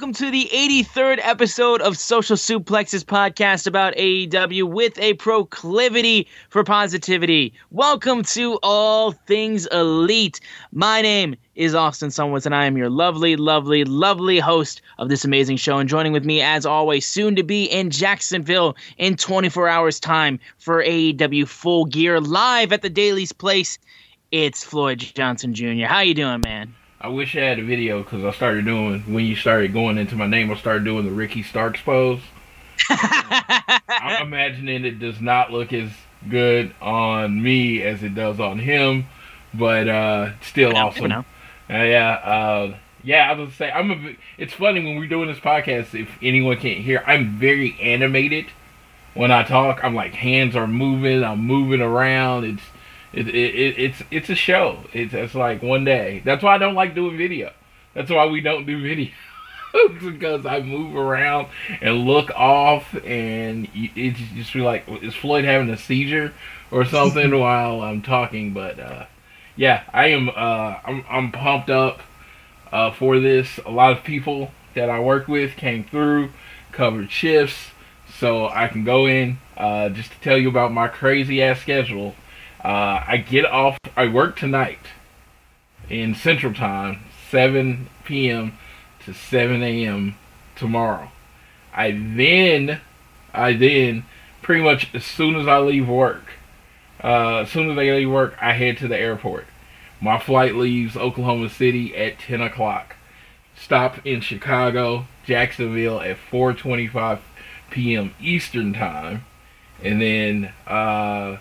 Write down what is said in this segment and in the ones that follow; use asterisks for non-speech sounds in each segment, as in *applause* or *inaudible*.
Welcome to the 83rd episode of Social Suplexes podcast about AEW with a proclivity for positivity. Welcome to All Things Elite. My name is Austin Sunwoods, and I am your lovely, lovely, lovely host of this amazing show. And joining with me, as always, soon to be in Jacksonville in 24 hours' time for AEW Full Gear live at the Daily's Place. It's Floyd Johnson Jr. How you doing, man? I wish I had a video because I started doing when you started going into my name. I started doing the Ricky Starks pose. *laughs* I'm imagining it does not look as good on me as it does on him, but uh, still know, awesome. Uh, yeah, uh, yeah. I was gonna say I'm a. It's funny when we're doing this podcast. If anyone can't hear, I'm very animated when I talk. I'm like hands are moving. I'm moving around. It's it, it, it it's it's a show. It's it's like one day. That's why I don't like doing video. That's why we don't do video. *laughs* because I move around and look off, and it's just be like, is Floyd having a seizure or something *laughs* while I'm talking? But uh, yeah, I am. Uh, I'm I'm pumped up uh, for this. A lot of people that I work with came through, covered shifts, so I can go in uh, just to tell you about my crazy ass schedule. Uh, I get off. I work tonight in Central Time, 7 p.m. to 7 a.m. tomorrow. I then, I then, pretty much as soon as I leave work, uh, as soon as I leave work, I head to the airport. My flight leaves Oklahoma City at 10 o'clock. Stop in Chicago, Jacksonville at 4:25 p.m. Eastern Time, and then uh,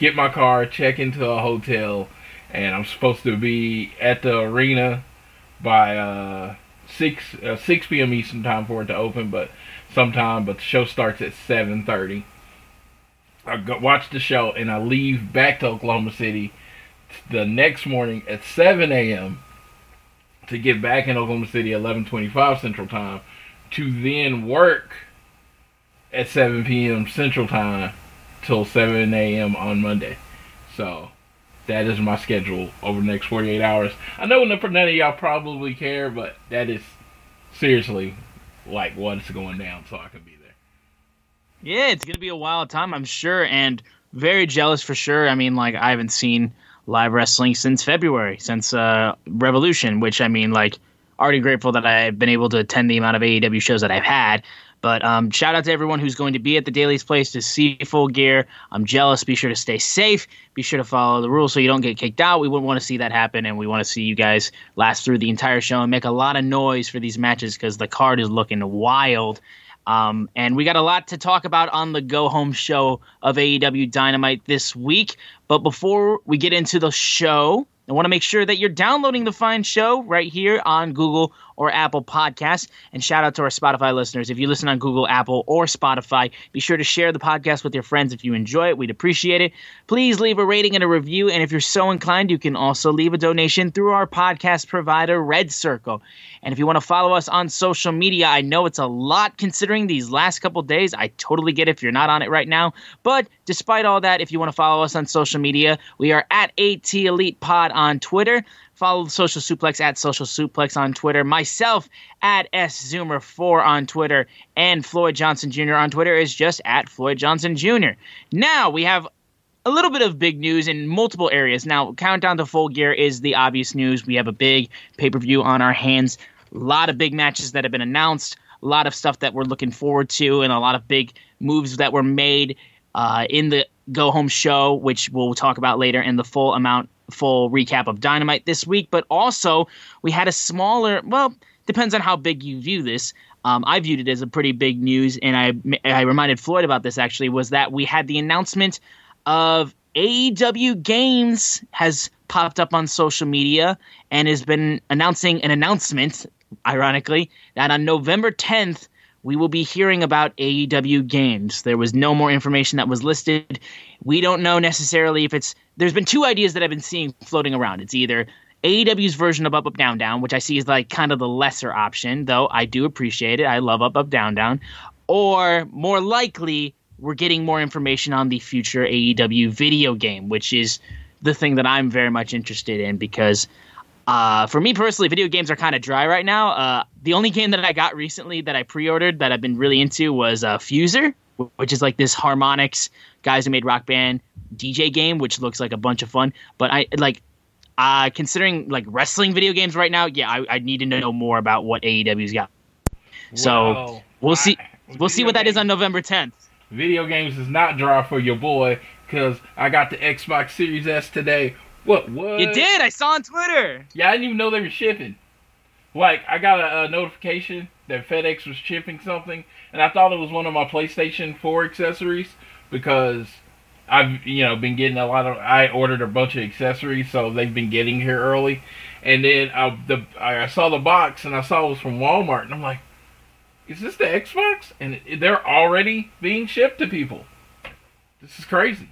get my car, check into a hotel, and I'm supposed to be at the arena by uh, six uh, six p.m. Eastern time for it to open, but sometime. But the show starts at seven thirty. I go, watch the show and I leave back to Oklahoma City the next morning at seven a.m. to get back in Oklahoma City eleven twenty-five Central Time to then work at seven p.m. Central Time till 7 a.m. on Monday. So that is my schedule over the next 48 hours. I know none of y'all probably care, but that is seriously like what's going down, so I can be there. Yeah, it's gonna be a wild time, I'm sure, and very jealous for sure. I mean, like I haven't seen live wrestling since February, since uh, Revolution, which I mean, like already grateful that I've been able to attend the amount of AEW shows that I've had. But um, shout out to everyone who's going to be at the Daily's Place to see full gear. I'm jealous. Be sure to stay safe. Be sure to follow the rules so you don't get kicked out. We wouldn't want to see that happen, and we want to see you guys last through the entire show and make a lot of noise for these matches because the card is looking wild. Um, and we got a lot to talk about on the go home show of AEW Dynamite this week. But before we get into the show, I want to make sure that you're downloading the fine show right here on Google or Apple Podcasts. And shout out to our Spotify listeners. If you listen on Google, Apple, or Spotify, be sure to share the podcast with your friends if you enjoy it. We'd appreciate it. Please leave a rating and a review. And if you're so inclined, you can also leave a donation through our podcast provider, Red Circle. And if you want to follow us on social media, I know it's a lot considering these last couple days. I totally get it if you're not on it right now. But despite all that, if you want to follow us on social media, we are at AT Elite Pod on Twitter. Follow Social Suplex at Social Suplex on Twitter. Myself at S Zoomer4 on Twitter. And Floyd Johnson Jr. on Twitter is just at Floyd Johnson Jr. Now we have a little bit of big news in multiple areas. Now, Countdown to Full Gear is the obvious news. We have a big pay per view on our hands. A lot of big matches that have been announced, a lot of stuff that we're looking forward to, and a lot of big moves that were made uh, in the Go Home show, which we'll talk about later in the full amount, full recap of Dynamite this week. But also, we had a smaller, well, depends on how big you view this. Um, I viewed it as a pretty big news, and I I reminded Floyd about this actually was that we had the announcement of AEW Games has popped up on social media and has been announcing an announcement, ironically, that on November 10th we will be hearing about AEW games. There was no more information that was listed. We don't know necessarily if it's. There's been two ideas that I've been seeing floating around. It's either AEW's version of Up Up Down Down, which I see is like kind of the lesser option, though I do appreciate it. I love Up Up Down Down. Or more likely, we're getting more information on the future AEW video game, which is the thing that I'm very much interested in because uh, for me personally, video games are kind of dry right now. Uh, the only game that I got recently that I pre-ordered that I've been really into was uh, Fuser, which is like this Harmonix guys who made Rock Band DJ game, which looks like a bunch of fun. But I like uh, considering like wrestling video games right now. Yeah, I, I need to know more about what AEW's got. So Well, see. We'll see what that is games- on November 10th. Video games is not dry for your boy because I got the Xbox Series S today. What? What? You did. I saw on Twitter. Yeah, I didn't even know they were shipping. Like, I got a, a notification that FedEx was shipping something, and I thought it was one of my PlayStation 4 accessories because I've, you know, been getting a lot of. I ordered a bunch of accessories, so they've been getting here early. And then I the I saw the box, and I saw it was from Walmart, and I'm like, is this the Xbox? And they're already being shipped to people. This is crazy.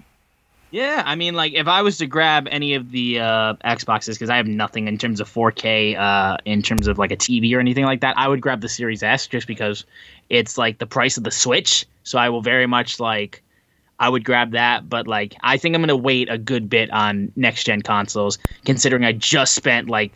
Yeah, I mean, like if I was to grab any of the uh, Xboxes, because I have nothing in terms of 4K, uh, in terms of like a TV or anything like that, I would grab the Series S just because it's like the price of the Switch. So I will very much like, I would grab that. But like, I think I'm gonna wait a good bit on next gen consoles, considering I just spent like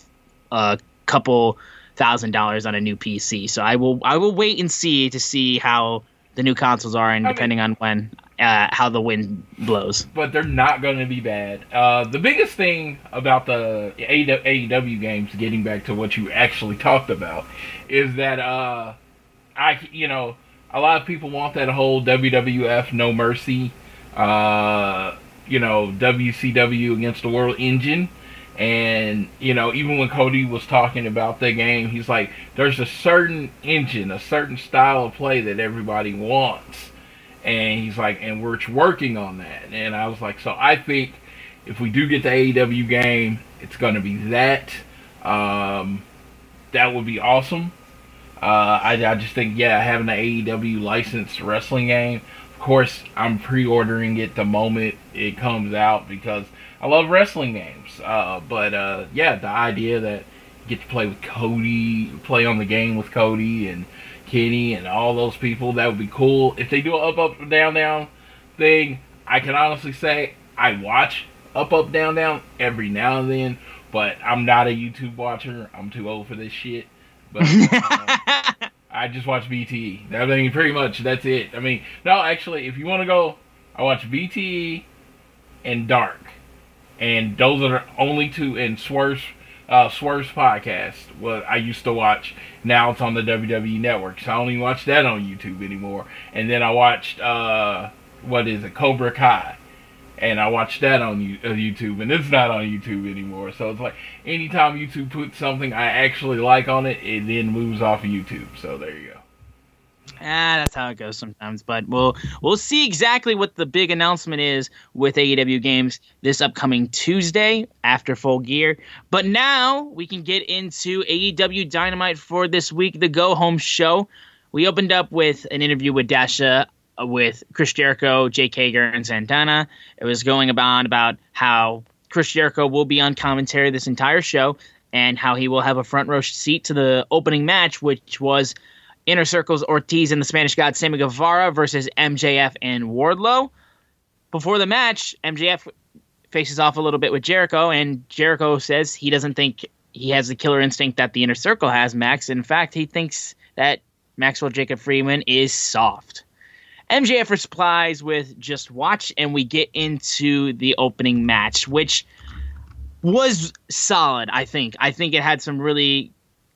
a couple thousand dollars on a new PC. So I will, I will wait and see to see how the new consoles are, and I mean- depending on when, uh, how the wind blows. but they're not going to be bad. Uh, the biggest thing about the AEW games, getting back to what you actually talked about, is that uh, I, you know, a lot of people want that whole WWF No Mercy, uh, you know, WCW against the World engine. And, you know, even when Cody was talking about the game, he's like, there's a certain engine, a certain style of play that everybody wants and he's like, and we're working on that. And I was like, so I think if we do get the AEW game, it's going to be that. Um, that would be awesome. Uh, I, I just think, yeah, having an AEW licensed wrestling game. Of course, I'm pre-ordering it the moment it comes out because I love wrestling games. Uh, but uh, yeah, the idea that you get to play with Cody, play on the game with Cody, and Kenny and all those people. That would be cool. If they do an up, up, down, down thing, I can honestly say I watch up, up, down, down every now and then, but I'm not a YouTube watcher. I'm too old for this shit. But uh, *laughs* I just watch BTE. I mean, pretty much that's it. I mean, no, actually, if you want to go, I watch BTE and Dark, and those are the only two. And Swerve's uh, Swerve's podcast. What I used to watch. Now it's on the WWE Network, so I don't even watch that on YouTube anymore. And then I watched uh, what is it, Cobra Kai, and I watched that on uh, YouTube, and it's not on YouTube anymore. So it's like anytime YouTube puts something I actually like on it, it then moves off of YouTube. So there you go. Ah, that's how it goes sometimes. But we'll we'll see exactly what the big announcement is with AEW games this upcoming Tuesday after Full Gear. But now we can get into AEW Dynamite for this week, the go home show. We opened up with an interview with Dasha uh, with Chris Jericho, Jake Hager, and Santana. It was going on about how Chris Jericho will be on commentary this entire show and how he will have a front row seat to the opening match, which was Inner Circle's Ortiz and the Spanish God Sammy Guevara versus MJF and Wardlow. Before the match, MJF faces off a little bit with Jericho, and Jericho says he doesn't think he has the killer instinct that the Inner Circle has, Max. In fact, he thinks that Maxwell Jacob Friedman is soft. MJF replies with just watch, and we get into the opening match, which was solid, I think. I think it had some really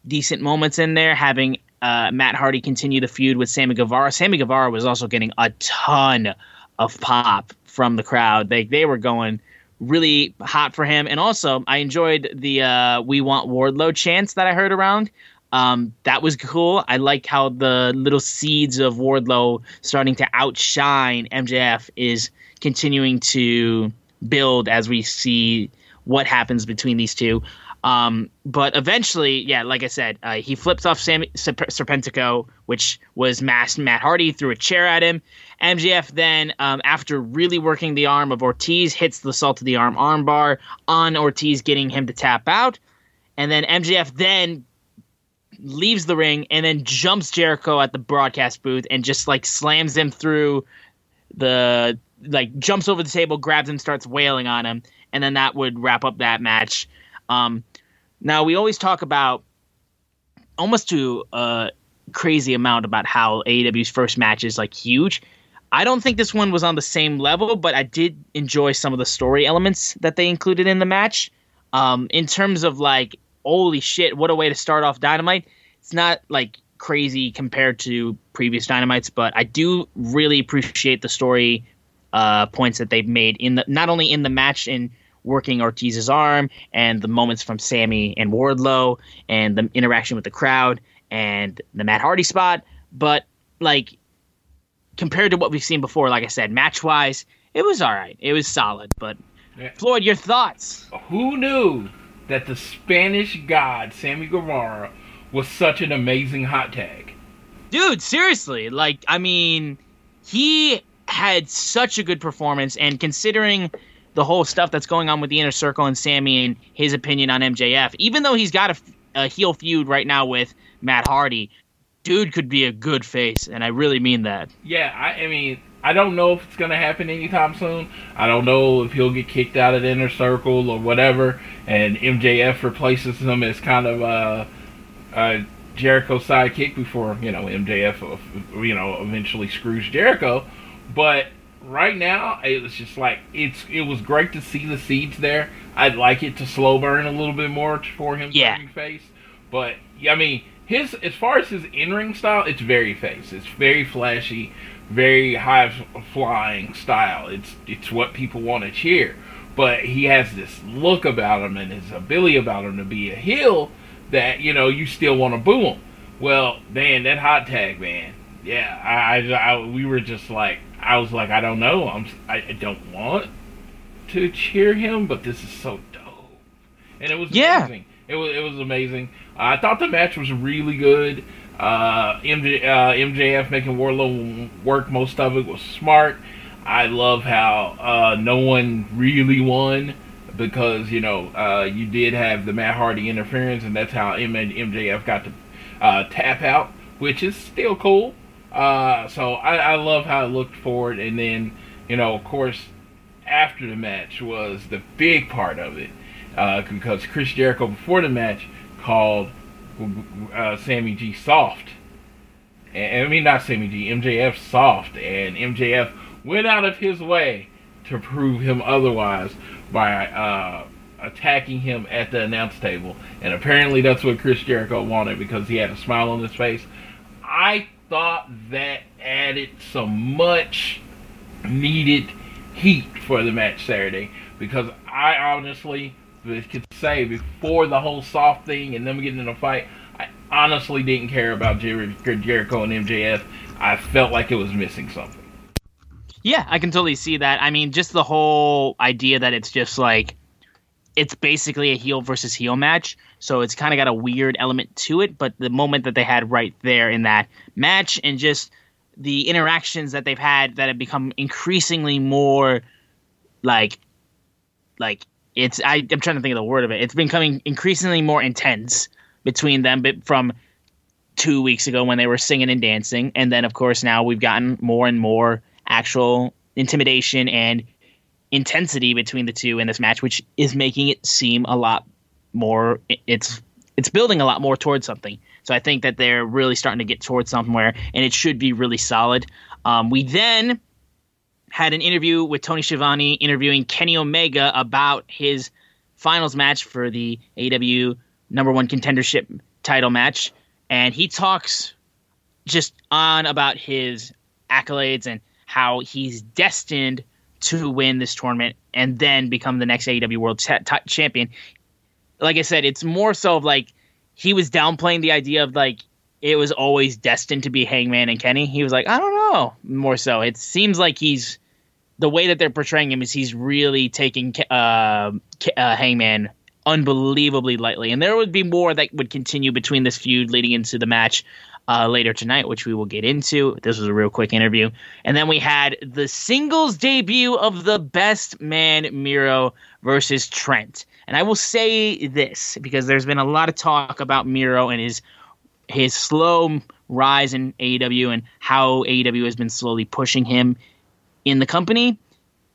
decent moments in there, having uh, Matt Hardy continue the feud with Sammy Guevara. Sammy Guevara was also getting a ton of pop from the crowd. They they were going really hot for him, and also I enjoyed the uh, "We Want Wardlow" chants that I heard around. Um, that was cool. I like how the little seeds of Wardlow starting to outshine MJF is continuing to build as we see what happens between these two. Um, but eventually, yeah, like I said, uh, he flips off Sam Serpentico, which was masked Matt Hardy, threw a chair at him. MJF then, um, after really working the arm of Ortiz, hits the Salt of the Earth armbar on Ortiz, getting him to tap out. And then MJF then leaves the ring and then jumps Jericho at the broadcast booth and just like slams him through the like jumps over the table, grabs him, starts wailing on him, and then that would wrap up that match. Um, now we always talk about almost to a crazy amount about how AEW's first match is like huge. I don't think this one was on the same level, but I did enjoy some of the story elements that they included in the match. Um, in terms of like, holy shit, what a way to start off Dynamite. It's not like crazy compared to previous Dynamites, but I do really appreciate the story uh, points that they've made in the not only in the match in working Ortiz's arm and the moments from Sammy and Wardlow and the interaction with the crowd and the Matt Hardy spot. But like compared to what we've seen before, like I said, match wise, it was all right. It was solid. But yeah. Floyd, your thoughts? Who knew that the Spanish God Sammy Guevara was such an amazing hot tag? Dude, seriously, like I mean, he had such a good performance, and considering the whole stuff that's going on with the inner circle and Sammy and his opinion on MJF, even though he's got a, a heel feud right now with Matt Hardy, dude could be a good face, and I really mean that. Yeah, I, I mean, I don't know if it's going to happen anytime soon. I don't know if he'll get kicked out of the inner circle or whatever, and MJF replaces him as kind of a, a Jericho sidekick before you know MJF, you know, eventually screws Jericho. But right now it was just like it's it was great to see the seeds there. I'd like it to slow burn a little bit more for him yeah. face. But I mean his as far as his in ring style, it's very face. It's very flashy, very high flying style. It's it's what people want to cheer. But he has this look about him and his ability about him to be a heel that you know you still want to boo him. Well, man, that hot tag, man. Yeah, I, I, we were just like I was like, I don't know. I'm I, I don't want to cheer him, but this is so dope, and it was yeah. amazing. It was it was amazing. Uh, I thought the match was really good. Uh, MJ, uh, MJF making Wardlow work most of it was smart. I love how uh, no one really won because you know uh, you did have the Matt Hardy interference, and that's how M- MJF got to uh, tap out, which is still cool. Uh, so I, I love how it looked forward, and then you know, of course, after the match was the big part of it uh, because Chris Jericho before the match called uh, Sammy G soft, and I mean not Sammy G, MJF soft, and MJF went out of his way to prove him otherwise by uh, attacking him at the announce table, and apparently that's what Chris Jericho wanted because he had a smile on his face. I thought that added some much needed heat for the match Saturday because I honestly could say before the whole soft thing and them getting in a fight, I honestly didn't care about Jer- Jericho and MJF. I felt like it was missing something. Yeah, I can totally see that. I mean, just the whole idea that it's just like it's basically a heel versus heel match. So it's kind of got a weird element to it. But the moment that they had right there in that match and just the interactions that they've had that have become increasingly more like, like it's, I, I'm trying to think of the word of it. It's becoming increasingly more intense between them but from two weeks ago when they were singing and dancing. And then, of course, now we've gotten more and more actual intimidation and intensity between the two in this match, which is making it seem a lot more. It's it's building a lot more towards something. So I think that they're really starting to get towards somewhere, and it should be really solid. Um, we then had an interview with Tony Schiavone interviewing Kenny Omega about his finals match for the AW number one contendership title match, and he talks just on about his accolades and how he's destined to win this tournament and then become the next AEW World t- Champion. Like I said, it's more so of like he was downplaying the idea of like it was always destined to be Hangman and Kenny. He was like, I don't know. More so, it seems like he's the way that they're portraying him is he's really taking uh, uh, Hangman unbelievably lightly, and there would be more that would continue between this feud leading into the match uh, later tonight, which we will get into. This was a real quick interview. And then we had the singles debut of the best man, Miro, versus Trent. And I will say this because there's been a lot of talk about Miro and his his slow rise in AEW and how AEW has been slowly pushing him in the company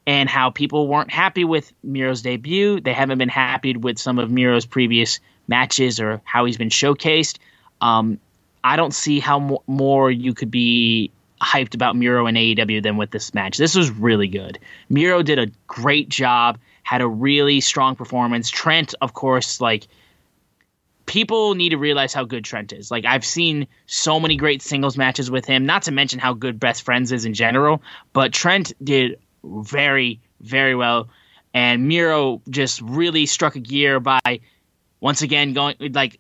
and how people weren't happy with Miro's debut. They haven't been happy with some of Miro's previous matches or how he's been showcased. Um, I don't see how more you could be hyped about Miro and AEW than with this match. This was really good. Miro did a great job, had a really strong performance. Trent, of course, like people need to realize how good Trent is. Like I've seen so many great singles matches with him, not to mention how good Best Friends is in general, but Trent did very very well and Miro just really struck a gear by once again going like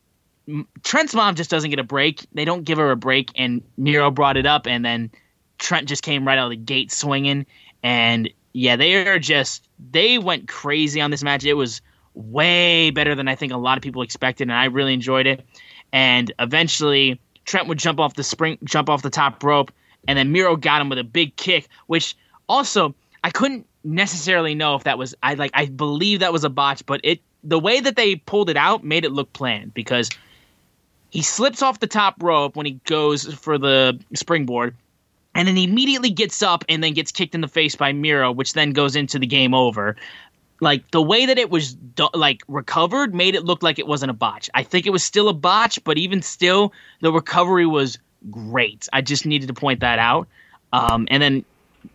Trent's mom just doesn't get a break. They don't give her a break, and Miro brought it up, and then Trent just came right out of the gate swinging. And yeah, they are just they went crazy on this match. It was way better than I think a lot of people expected, and I really enjoyed it. And eventually, Trent would jump off the spring, jump off the top rope, and then Miro got him with a big kick, which also I couldn't necessarily know if that was I like I believe that was a botch, but it the way that they pulled it out made it look planned because he slips off the top rope when he goes for the springboard, and then he immediately gets up and then gets kicked in the face by Miro, which then goes into the game over. Like the way that it was do- like recovered made it look like it wasn't a botch. I think it was still a botch, but even still, the recovery was great. I just needed to point that out. Um, and then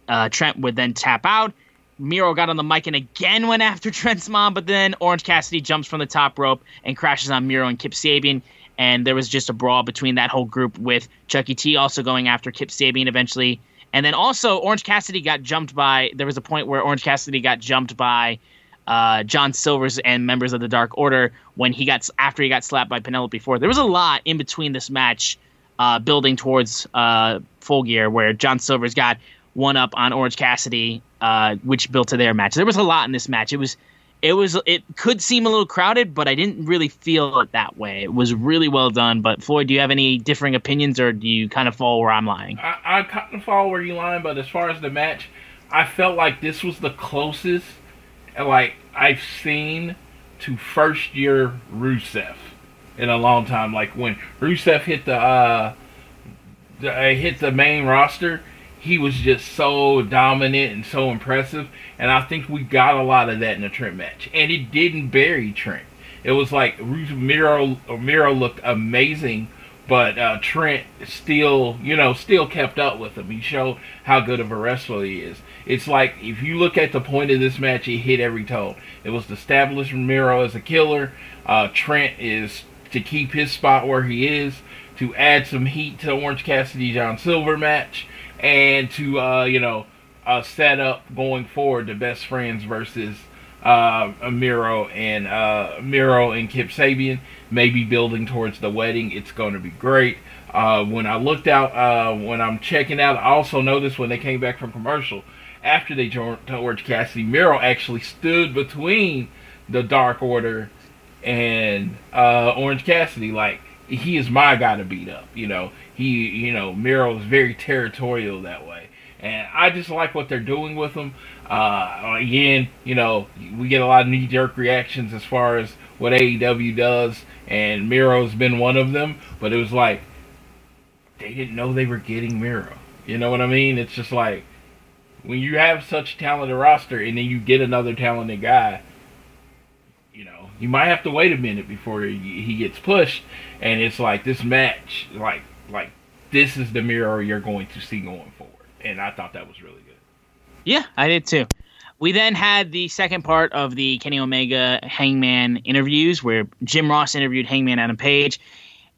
uh, Trent would then tap out. Miro got on the mic and again went after *laughs* Trent's mom, but then Orange Cassidy jumps from the top rope and crashes on Miro and Kip Sabian and there was just a brawl between that whole group with Chucky T also going after Kip Sabian eventually. And then also Orange Cassidy got jumped by there was a point where Orange Cassidy got jumped by uh, John Silver's and members of the Dark Order when he got after he got slapped by Penelope Ford. There was a lot in between this match uh, building towards uh, Full Gear where John Silver's got one up on Orange Cassidy, uh, which built to their match. There was a lot in this match. It was it was it could seem a little crowded, but I didn't really feel it that way. It was really well done. But Floyd, do you have any differing opinions, or do you kind of follow where I'm lying? I, I kind of follow where you're lying, but as far as the match, I felt like this was the closest, like I've seen to first year Rusev in a long time. Like when Rusev hit the uh, the, uh, hit the main roster, he was just so dominant and so impressive. And I think we got a lot of that in the Trent match. And it didn't bury Trent. It was like Miro, Miro looked amazing, but uh, Trent still, you know, still kept up with him. He showed how good of a wrestler he is. It's like if you look at the point of this match, he hit every toe. It was to establish Miro as a killer. Uh, Trent is to keep his spot where he is, to add some heat to the Orange Cassidy John Silver match, and to uh, you know uh, set up going forward the best friends versus uh, Miro and uh, Miro and Kip Sabian, maybe building towards the wedding. It's going to be great. Uh, when I looked out, uh, when I'm checking out, I also noticed when they came back from commercial, after they joined Orange Cassidy, Miro actually stood between the Dark Order and uh, Orange Cassidy. Like he is my guy to beat up. You know, he, you know, Miro is very territorial that way, and I just like what they're doing with him. Uh, again, you know, we get a lot of knee jerk reactions as far as what AEW does, and Miro's been one of them. But it was like they didn't know they were getting Miro. You know what I mean? It's just like when you have such talented roster and then you get another talented guy, you know, you might have to wait a minute before he gets pushed. And it's like this match, like like this is the Miro you're going to see going forward. And I thought that was really good. Yeah, I did too. We then had the second part of the Kenny Omega Hangman interviews where Jim Ross interviewed Hangman Adam Page.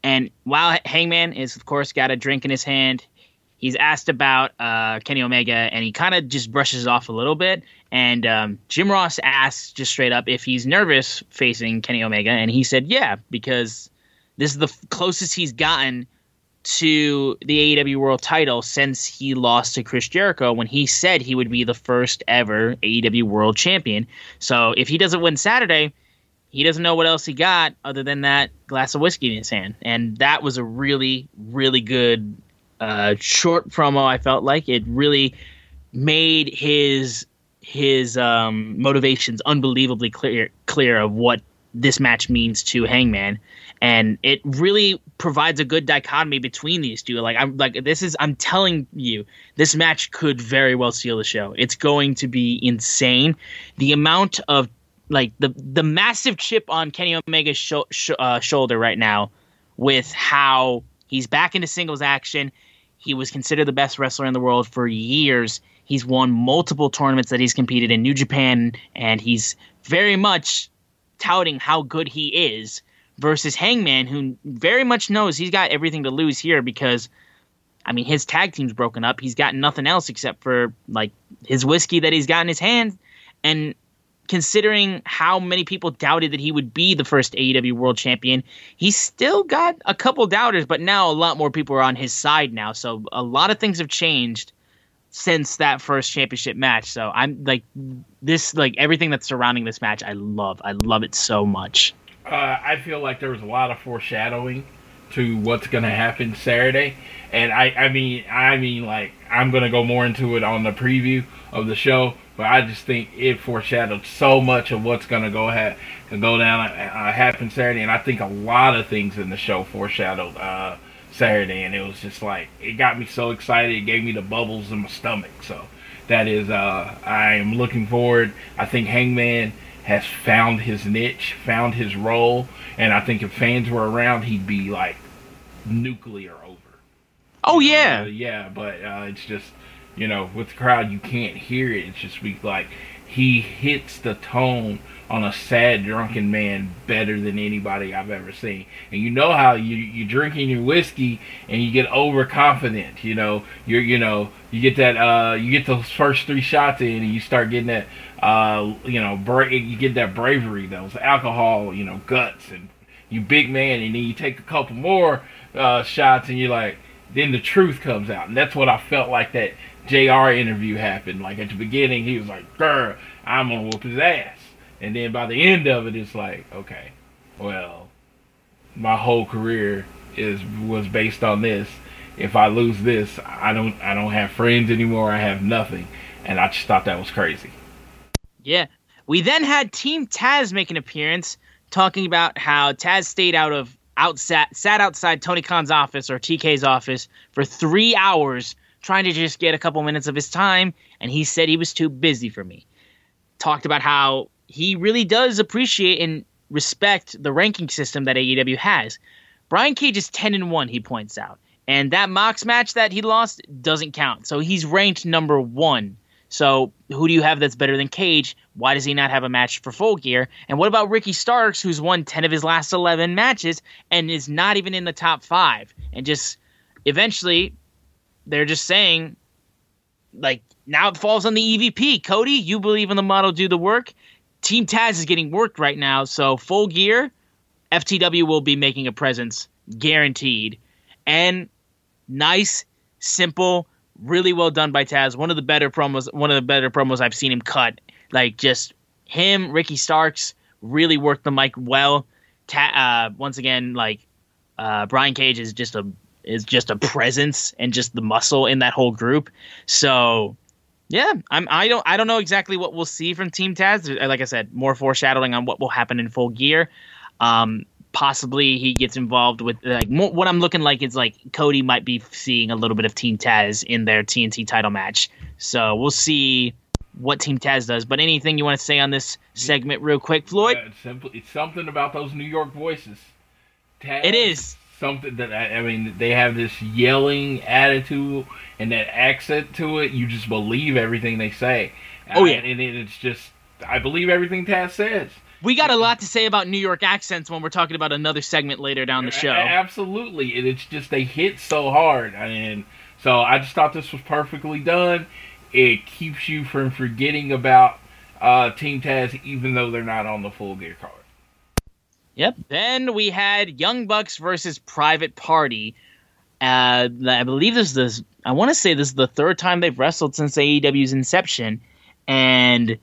And while Hangman is, of course, got a drink in his hand, he's asked about uh, Kenny Omega and he kind of just brushes off a little bit. And um, Jim Ross asks just straight up if he's nervous facing Kenny Omega. And he said, yeah, because this is the f- closest he's gotten to the AEW World title since he lost to Chris Jericho when he said he would be the first ever AEW World Champion. So if he doesn't win Saturday, he doesn't know what else he got other than that glass of whiskey in his hand. And that was a really, really good uh, short promo. I felt like it really made his his um, motivations unbelievably clear clear of what this match means to Hangman, and it really provides a good dichotomy between these two. Like I'm like this is I'm telling you, this match could very well seal the show. It's going to be insane. The amount of like the the massive chip on Kenny Omega's sh- uh, shoulder right now, with how he's back into singles action. He was considered the best wrestler in the world for years. He's won multiple tournaments that he's competed in New Japan, and he's very much touting how good he is versus Hangman, who very much knows he's got everything to lose here because, I mean, his tag team's broken up. He's got nothing else except for like his whiskey that he's got in his hand, and considering how many people doubted that he would be the first AEW World Champion, he's still got a couple doubters, but now a lot more people are on his side now. So a lot of things have changed since that first championship match. So I'm like this like everything that's surrounding this match I love. I love it so much. Uh, I feel like there was a lot of foreshadowing to what's going to happen Saturday, and I, I mean, I mean, like I'm going to go more into it on the preview of the show, but I just think it foreshadowed so much of what's going to go ha- go down uh, happen Saturday, and I think a lot of things in the show foreshadowed uh, Saturday, and it was just like it got me so excited, it gave me the bubbles in my stomach. So that is, uh, I am looking forward. I think Hangman has found his niche, found his role, and I think if fans were around, he'd be like nuclear over. Oh yeah, Uh, yeah, but uh, it's just you know with the crowd you can't hear it. It's just be like he hits the tone on a sad drunken man better than anybody I've ever seen. And you know how you you drinking your whiskey and you get overconfident. You know you're you know you get that uh you get those first three shots in and you start getting that uh you know bra- you get that bravery those alcohol you know guts and you big man and then you take a couple more uh shots and you're like then the truth comes out. And that's what I felt like that JR interview happened. Like at the beginning he was like girl I'm gonna whoop his ass. And then by the end of it it's like okay well my whole career is was based on this. If I lose this I don't I don't have friends anymore. I have nothing. And I just thought that was crazy yeah. We then had Team Taz make an appearance, talking about how Taz stayed out of outsat sat outside Tony Khan's office or TK's office for three hours trying to just get a couple minutes of his time, and he said he was too busy for me. Talked about how he really does appreciate and respect the ranking system that AEW has. Brian Cage is 10 and 1, he points out. And that Mox match that he lost doesn't count. So he's ranked number one. So who do you have that's better than Cage? Why does he not have a match for full gear? And what about Ricky Starks, who's won 10 of his last 11 matches and is not even in the top five? And just eventually, they're just saying, like, now it falls on the EVP. Cody, you believe in the model, do the work. Team Taz is getting worked right now, so full gear, FTW will be making a presence guaranteed. And nice, simple, really well done by Taz. One of the better promos, one of the better promos I've seen him cut. Like just him, Ricky Starks really worked the mic well. Ta- uh, once again, like uh, Brian Cage is just a is just a presence and just the muscle in that whole group. So yeah, I'm I don't I don't know exactly what we'll see from Team Taz. Like I said, more foreshadowing on what will happen in full gear. Um, possibly he gets involved with like more, what I'm looking like is like Cody might be seeing a little bit of Team Taz in their TNT title match. So we'll see what Team Taz does. But anything you want to say on this segment, real quick, Floyd? Yeah, it's, simple, it's something about those New York voices. Taz, It is. something that I, I mean. They have this yelling attitude and that accent to it. You just believe everything they say. Oh, yeah. and, it, it's just I believe everything Taz says. We got a lot to say about New York accents when we're talking about another segment later down the show. Absolutely, and it's just they hit so hard, and so I just thought this was perfectly done. It keeps you from forgetting about uh, Team Taz, even though they're not on the full gear card. Yep. Then we had Young Bucks versus Private Party. Uh, I believe this is I want to say this is the third time they've wrestled since AEW's inception. And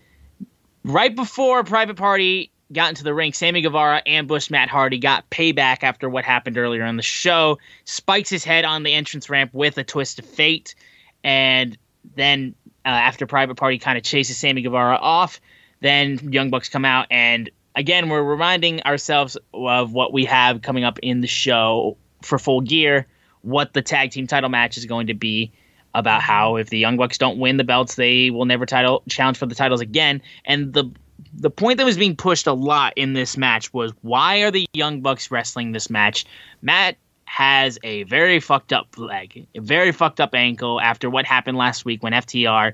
right before Private Party got into the ring, Sammy Guevara ambushed Matt Hardy, got payback after what happened earlier on the show, spikes his head on the entrance ramp with a twist of fate. And then uh, after Private Party kind of chases Sammy Guevara off, then Young Bucks come out and again we're reminding ourselves of what we have coming up in the show for full gear what the tag team title match is going to be about how if the young bucks don't win the belts they will never title challenge for the titles again. And the the point that was being pushed a lot in this match was why are the young bucks wrestling this match? Matt has a very fucked up leg a very fucked up ankle after what happened last week when ftr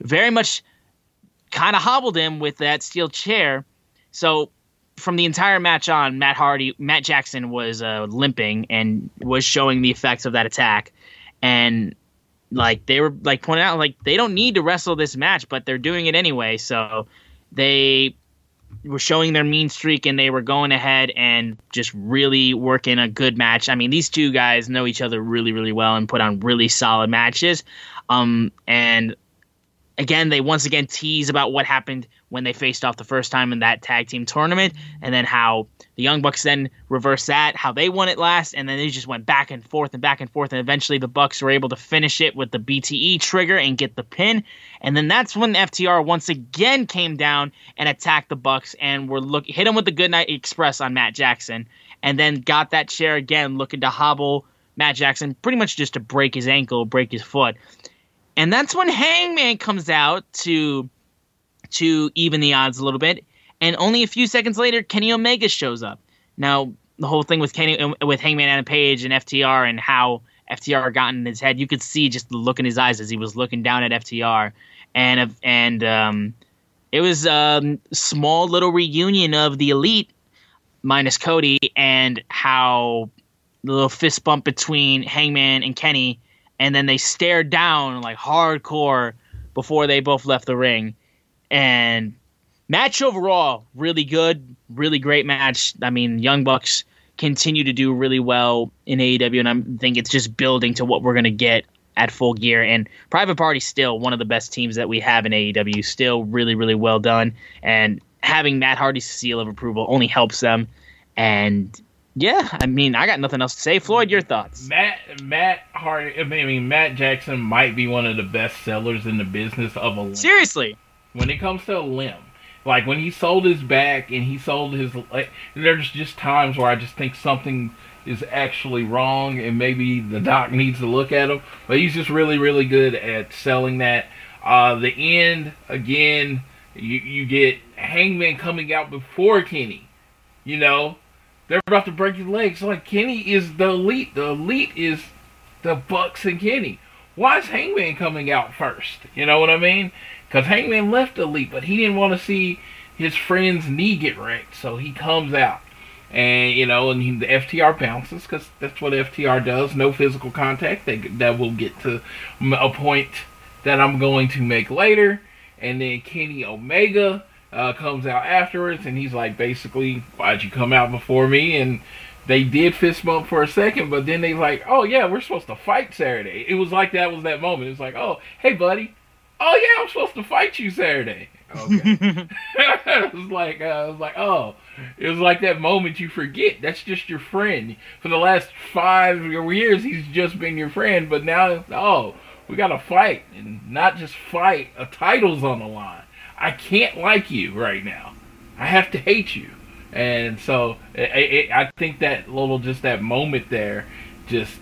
very much kind of hobbled him with that steel chair. So from the entire match on, Matt Hardy, Matt Jackson was uh, limping and was showing the effects of that attack, and like they were like pointing out, like they don't need to wrestle this match, but they're doing it anyway. So they were showing their mean streak and they were going ahead and just really working a good match. I mean, these two guys know each other really, really well and put on really solid matches. Um, and again, they once again tease about what happened when they faced off the first time in that tag team tournament, and then how the Young Bucks then reversed that, how they won it last, and then they just went back and forth and back and forth, and eventually the Bucks were able to finish it with the BTE trigger and get the pin, and then that's when FTR once again came down and attacked the Bucks and were look hit him with the Goodnight Express on Matt Jackson, and then got that chair again, looking to hobble Matt Jackson, pretty much just to break his ankle, break his foot. And that's when Hangman comes out to to even the odds a little bit. And only a few seconds later, Kenny Omega shows up. Now, the whole thing with Kenny with Hangman Adam Page and FTR and how FTR got in his head, you could see just the look in his eyes as he was looking down at FTR, and and um, it was a um, small little reunion of the elite minus Cody and how the little fist bump between Hangman and Kenny, and then they stared down like hardcore before they both left the ring. And match overall, really good, really great match. I mean, Young Bucks continue to do really well in AEW, and I think it's just building to what we're going to get at full gear. And Private Party still one of the best teams that we have in AEW. Still really, really well done. And having Matt Hardy's seal of approval only helps them. And yeah, I mean, I got nothing else to say. Floyd, your thoughts? Matt Matt Hardy. I mean, Matt Jackson might be one of the best sellers in the business of a limb. Seriously, when it comes to a limb, like when he sold his back and he sold his, like, there's just times where I just think something is actually wrong and maybe the doc needs to look at him. But he's just really, really good at selling that. Uh, the end again, you you get Hangman coming out before Kenny. You know, they're about to break his legs. Like Kenny is the elite. The elite is the Bucks and Kenny. Why is Hangman coming out first? You know what I mean? Because Hangman left Elite, but he didn't want to see his friend's knee get wrecked, so he comes out. And, you know, and he, the FTR bounces, because that's what FTR does. No physical contact. They, that will get to a point that I'm going to make later. And then Kenny Omega uh, comes out afterwards, and he's like, basically, why'd you come out before me? And they did fist bump for a second, but then they like, oh yeah, we're supposed to fight Saturday. It was like that was that moment. It was like, oh hey buddy, oh yeah, I'm supposed to fight you Saturday. Okay. *laughs* *laughs* it was like uh, I was like, oh, it was like that moment you forget. That's just your friend. For the last five years, he's just been your friend, but now, oh, we got to fight, and not just fight. A title's on the line. I can't like you right now. I have to hate you. And so it, it, I think that little, just that moment there, just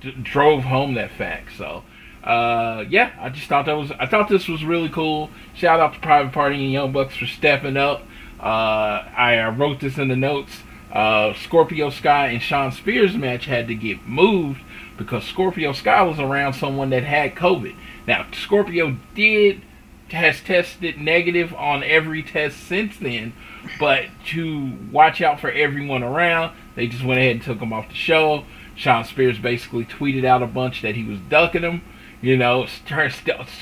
d- drove home that fact. So uh, yeah, I just thought that was I thought this was really cool. Shout out to Private Party and Young Bucks for stepping up. Uh, I uh, wrote this in the notes. Uh, Scorpio Sky and Shawn Spears match had to get moved because Scorpio Sky was around someone that had COVID. Now Scorpio did has tested negative on every test since then, but to watch out for everyone around, they just went ahead and took him off the show. Shawn Spears basically tweeted out a bunch that he was ducking him you know, st-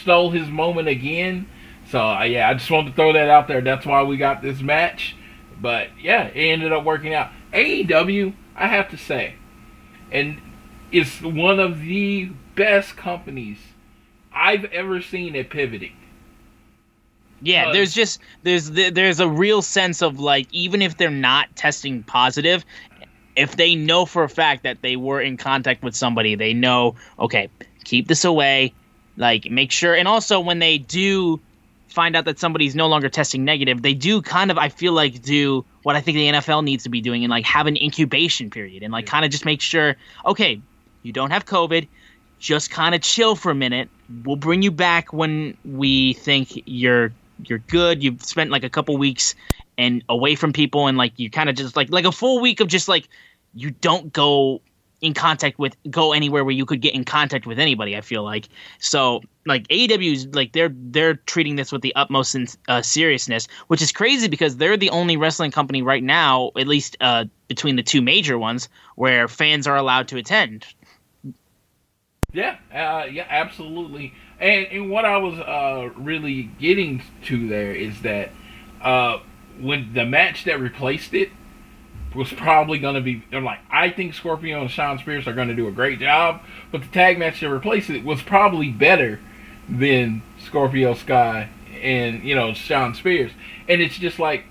stole his moment again. So uh, yeah, I just wanted to throw that out there. That's why we got this match. But yeah, it ended up working out. AEW, I have to say, and it's one of the best companies I've ever seen at pivoting. Yeah, there's just there's there's a real sense of like even if they're not testing positive, if they know for a fact that they were in contact with somebody, they know okay, keep this away. Like, make sure. And also, when they do find out that somebody's no longer testing negative, they do kind of, I feel like, do what I think the NFL needs to be doing and like have an incubation period and like kind of just make sure, okay, you don't have COVID, just kind of chill for a minute. We'll bring you back when we think you're you're good. You've spent like a couple weeks and away from people and like you kind of just like like a full week of just like you don't go in contact with go anywhere where you could get in contact with anybody. I feel like so like AEW's like they're they're treating this with the utmost uh, seriousness, which is crazy because they're the only wrestling company right now, at least uh, between the two major ones, where fans are allowed to attend. Yeah, uh, yeah, absolutely. And and what I was uh, really getting to there is that uh, when the match that replaced it was probably going to be. I'm like, I think Scorpio and Shawn Spears are going to do a great job, but the tag match that replaced it was probably better than Scorpio Sky and you know Shawn Spears. And it's just like,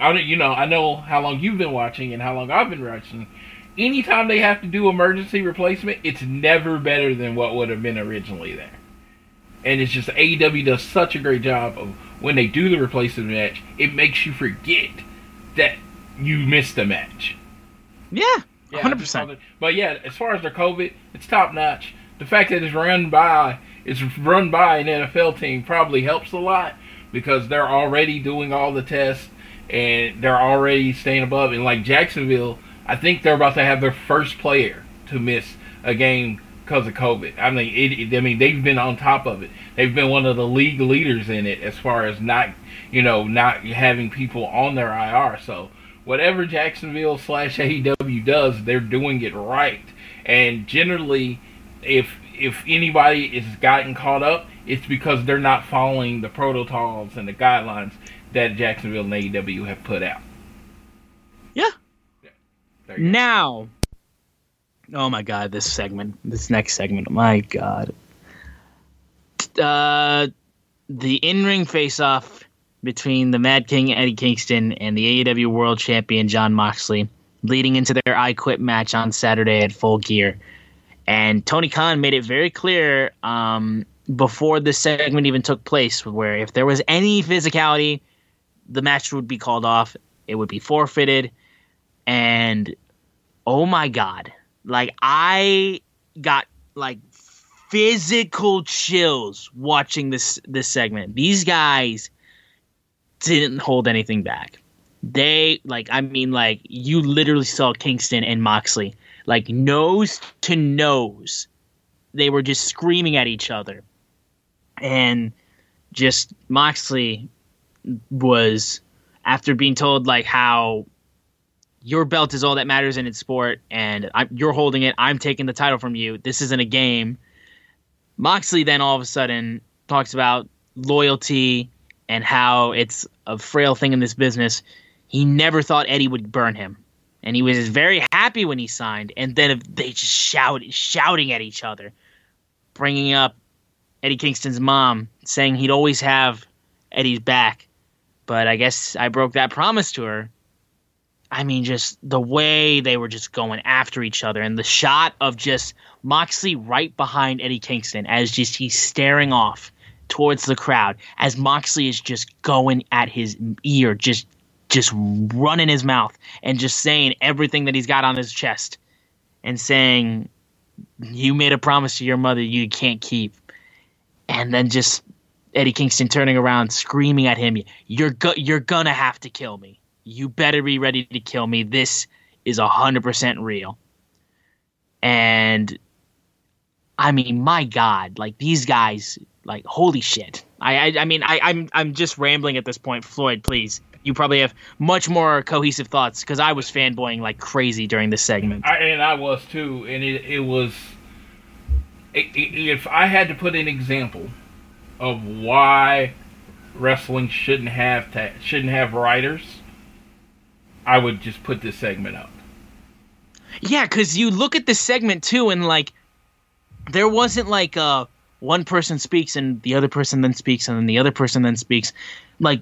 I don't, you know, I know how long you've been watching and how long I've been watching. Anytime they have to do emergency replacement, it's never better than what would have been originally there. And it's just AEW does such a great job of when they do the replacement match, it makes you forget that you missed a match. Yeah, hundred yeah, percent. But yeah, as far as their COVID, it's top notch. The fact that it's run by it's run by an NFL team probably helps a lot because they're already doing all the tests and they're already staying above. And like Jacksonville, I think they're about to have their first player to miss a game because of COVID. I mean, it, I mean they've been on top of it. They've been one of the league leaders in it as far as not, you know, not having people on their IR. So whatever Jacksonville slash AEW does, they're doing it right. And generally, if if anybody is gotten caught up, it's because they're not following the protocols and the guidelines that Jacksonville and AEW have put out. Yeah. yeah. Now, oh my God, this segment, this next segment, my God. Uh, the in-ring face-off between the Mad King Eddie Kingston and the AEW World Champion Jon Moxley, leading into their I Quit match on Saturday at Full Gear. And Tony Khan made it very clear um, before the segment even took place, where if there was any physicality, the match would be called off. It would be forfeited. And oh my god, like I got like physical chills watching this this segment. These guys didn't hold anything back. They like I mean like you literally saw Kingston and Moxley like nose to nose. They were just screaming at each other. And just Moxley was after being told like how your belt is all that matters in its sport and I, you're holding it i'm taking the title from you this isn't a game moxley then all of a sudden talks about loyalty and how it's a frail thing in this business. He never thought Eddie would burn him, and he was very happy when he signed. And then they just shout, shouting at each other, bringing up Eddie Kingston's mom, saying he'd always have Eddie's back. But I guess I broke that promise to her. I mean, just the way they were just going after each other, and the shot of just Moxley right behind Eddie Kingston as just he's staring off towards the crowd as Moxley is just going at his ear, just just running his mouth and just saying everything that he's got on his chest and saying you made a promise to your mother you can't keep. And then just Eddie Kingston turning around screaming at him you're go- you're gonna have to kill me. You better be ready to kill me. This is 100% real. And I mean my god like these guys like holy shit. I I, I mean I, I'm I'm just rambling at this point. Floyd, please. You probably have much more cohesive thoughts because I was fanboying like crazy during this segment. I, and I was too. And it it was. It, it, if I had to put an example of why wrestling shouldn't have ta- shouldn't have writers, I would just put this segment up. Yeah, because you look at this segment too, and like there wasn't like a one person speaks and the other person then speaks and then the other person then speaks. Like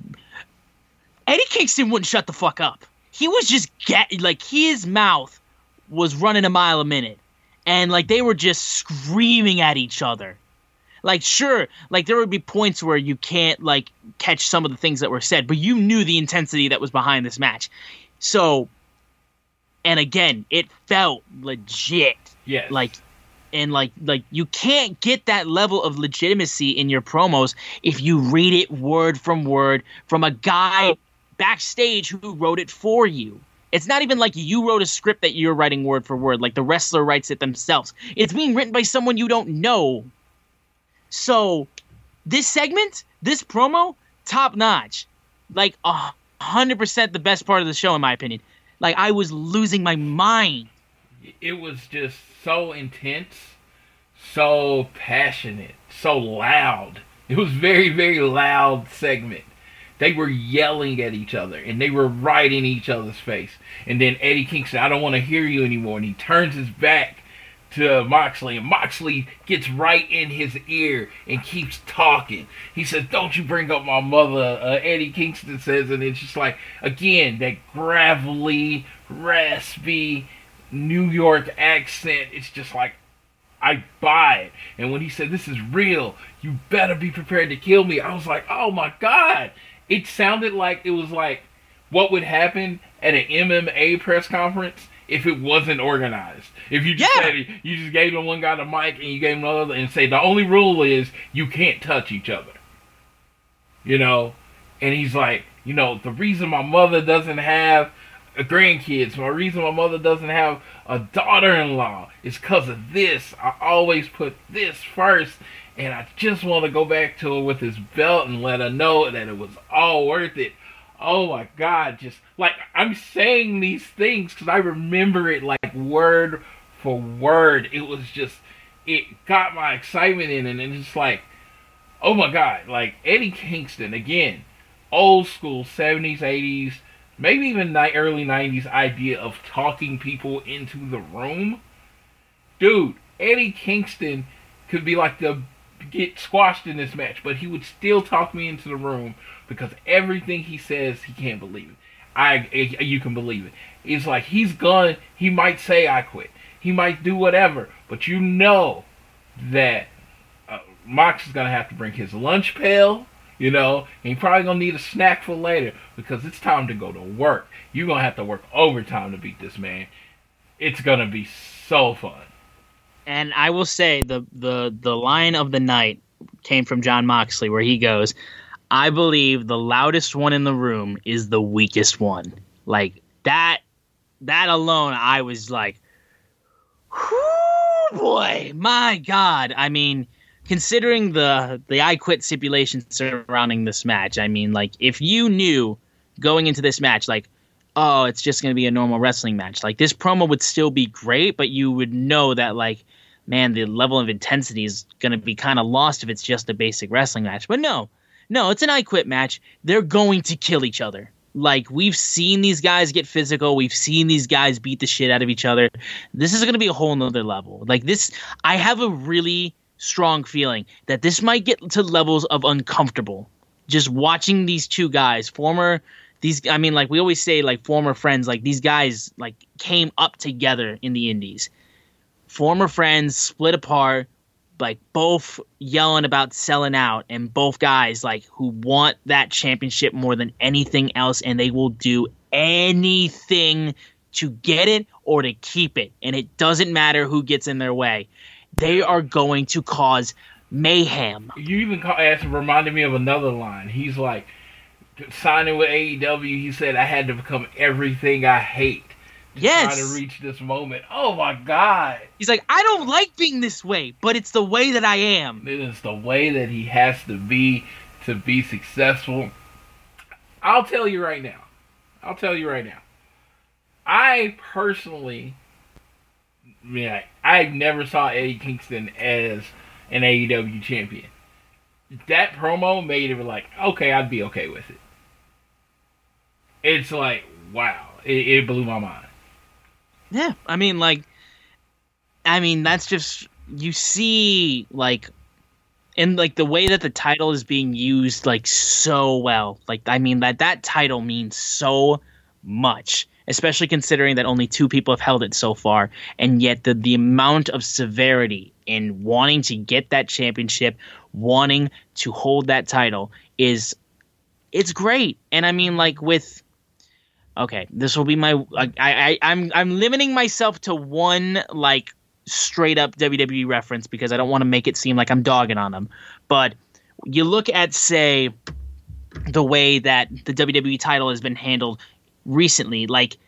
Eddie Kingston wouldn't shut the fuck up. He was just get like his mouth was running a mile a minute. And like they were just screaming at each other. Like sure, like there would be points where you can't like catch some of the things that were said, but you knew the intensity that was behind this match. So and again, it felt legit. Yeah. Like and like like you can't get that level of legitimacy in your promos if you read it word from word from a guy backstage who wrote it for you. It's not even like you wrote a script that you're writing word for word, like the wrestler writes it themselves. It's being written by someone you don't know. So, this segment, this promo, top notch. Like, a hundred percent the best part of the show, in my opinion. Like, I was losing my mind. It was just so intense, so passionate, so loud. It was very, very loud segment. They were yelling at each other and they were right in each other's face. And then Eddie Kingston, I don't want to hear you anymore. And he turns his back to Moxley, and Moxley gets right in his ear and keeps talking. He says, "Don't you bring up my mother?" Uh, Eddie Kingston says, and it's just like again that gravelly, raspy New York accent. It's just like I buy it. And when he said, "This is real," you better be prepared to kill me. I was like, "Oh my god!" It sounded like it was like what would happen at an MMA press conference if it wasn't organized. If you just Yeah. said you just gave them one guy the mic and you gave him another and say the only rule is you can't touch each other. You know, and he's like, you know, the reason my mother doesn't have grandkids, my reason my mother doesn't have a daughter-in-law is because of this. I always put this first, and I just want to go back to her with this belt and let her know that it was all worth it. Oh my God! Just like I'm saying these things because I remember it like word for word. It was just it got my excitement in, and it's like, oh my God! Like Eddie Kingston again, old school '70s, '80s, maybe even the early '90s idea of talking people into the room. Dude, Eddie Kingston could be like the get squashed in this match, but he would still talk me into the room because everything he says, he can't believe it. I, I you can believe it. It's like he's gone. He might say I quit. He might do whatever, but you know that uh, Mox is gonna have to bring his lunch pail. You know, and he probably gonna need a snack for later because it's time to go to work. You're gonna have to work overtime to beat this man. It's gonna be so fun. and I will say the the the line of the night came from Jon Moxley, where he goes, "I believe the loudest one in the room is the weakest one." Like that, that alone, I was like, "Whoo, boy, my God!" I mean, considering the the I quit stipulation surrounding this match, I mean, like if you knew going into this match, like oh, it's just going to be a normal wrestling match. Like this promo would still be great, but you would know that like man, the level of intensity is going to be kind of lost if it's just a basic wrestling match. But no, No, it's an I Quit match. They're going to kill each other. Like we've seen these guys get physical. We've seen these guys beat the shit out of each other. This is going to be a whole nother level. Like this, I have a really strong feeling that this might get to levels of uncomfortable. Just watching these two guys, former these I mean like we always say like former friends, like these guys like came up together in the indies. Former friends split apart, like both yelling about selling out and both guys like who want that championship more than anything else and they will do anything to get it or to keep it and it doesn't matter who gets in their way they are going to cause mayhem You even call, asked, reminded me of another line. He's like, signing with AEW, he said, I had to become everything I hate. to Yes. Try to reach this moment. Oh my God. he's like i don't like being this way but it's the way that i am It is the way that he has to be to be successful. I'll tell you right now. I'll tell you right now. I personally, yeah, I never saw Eddie Kingston as an AEW champion. That promo made it like, okay, I'd be okay with it. It's like, wow, it, it blew my mind. Yeah, I mean, like, I mean, that's just you see, like, in like the way that the title is being used, like, so well. Like, I mean, that that title means so much, especially considering that only two people have held it so far, and yet the the amount of severity in wanting to get that championship, wanting to hold that title is, it's great. And I mean, like with okay, this will be my I, I I'm I'm limiting myself to one like straight up WWE reference because I don't want to make it seem like I'm dogging on them. But you look at say the way that the WWE title has been handled recently, like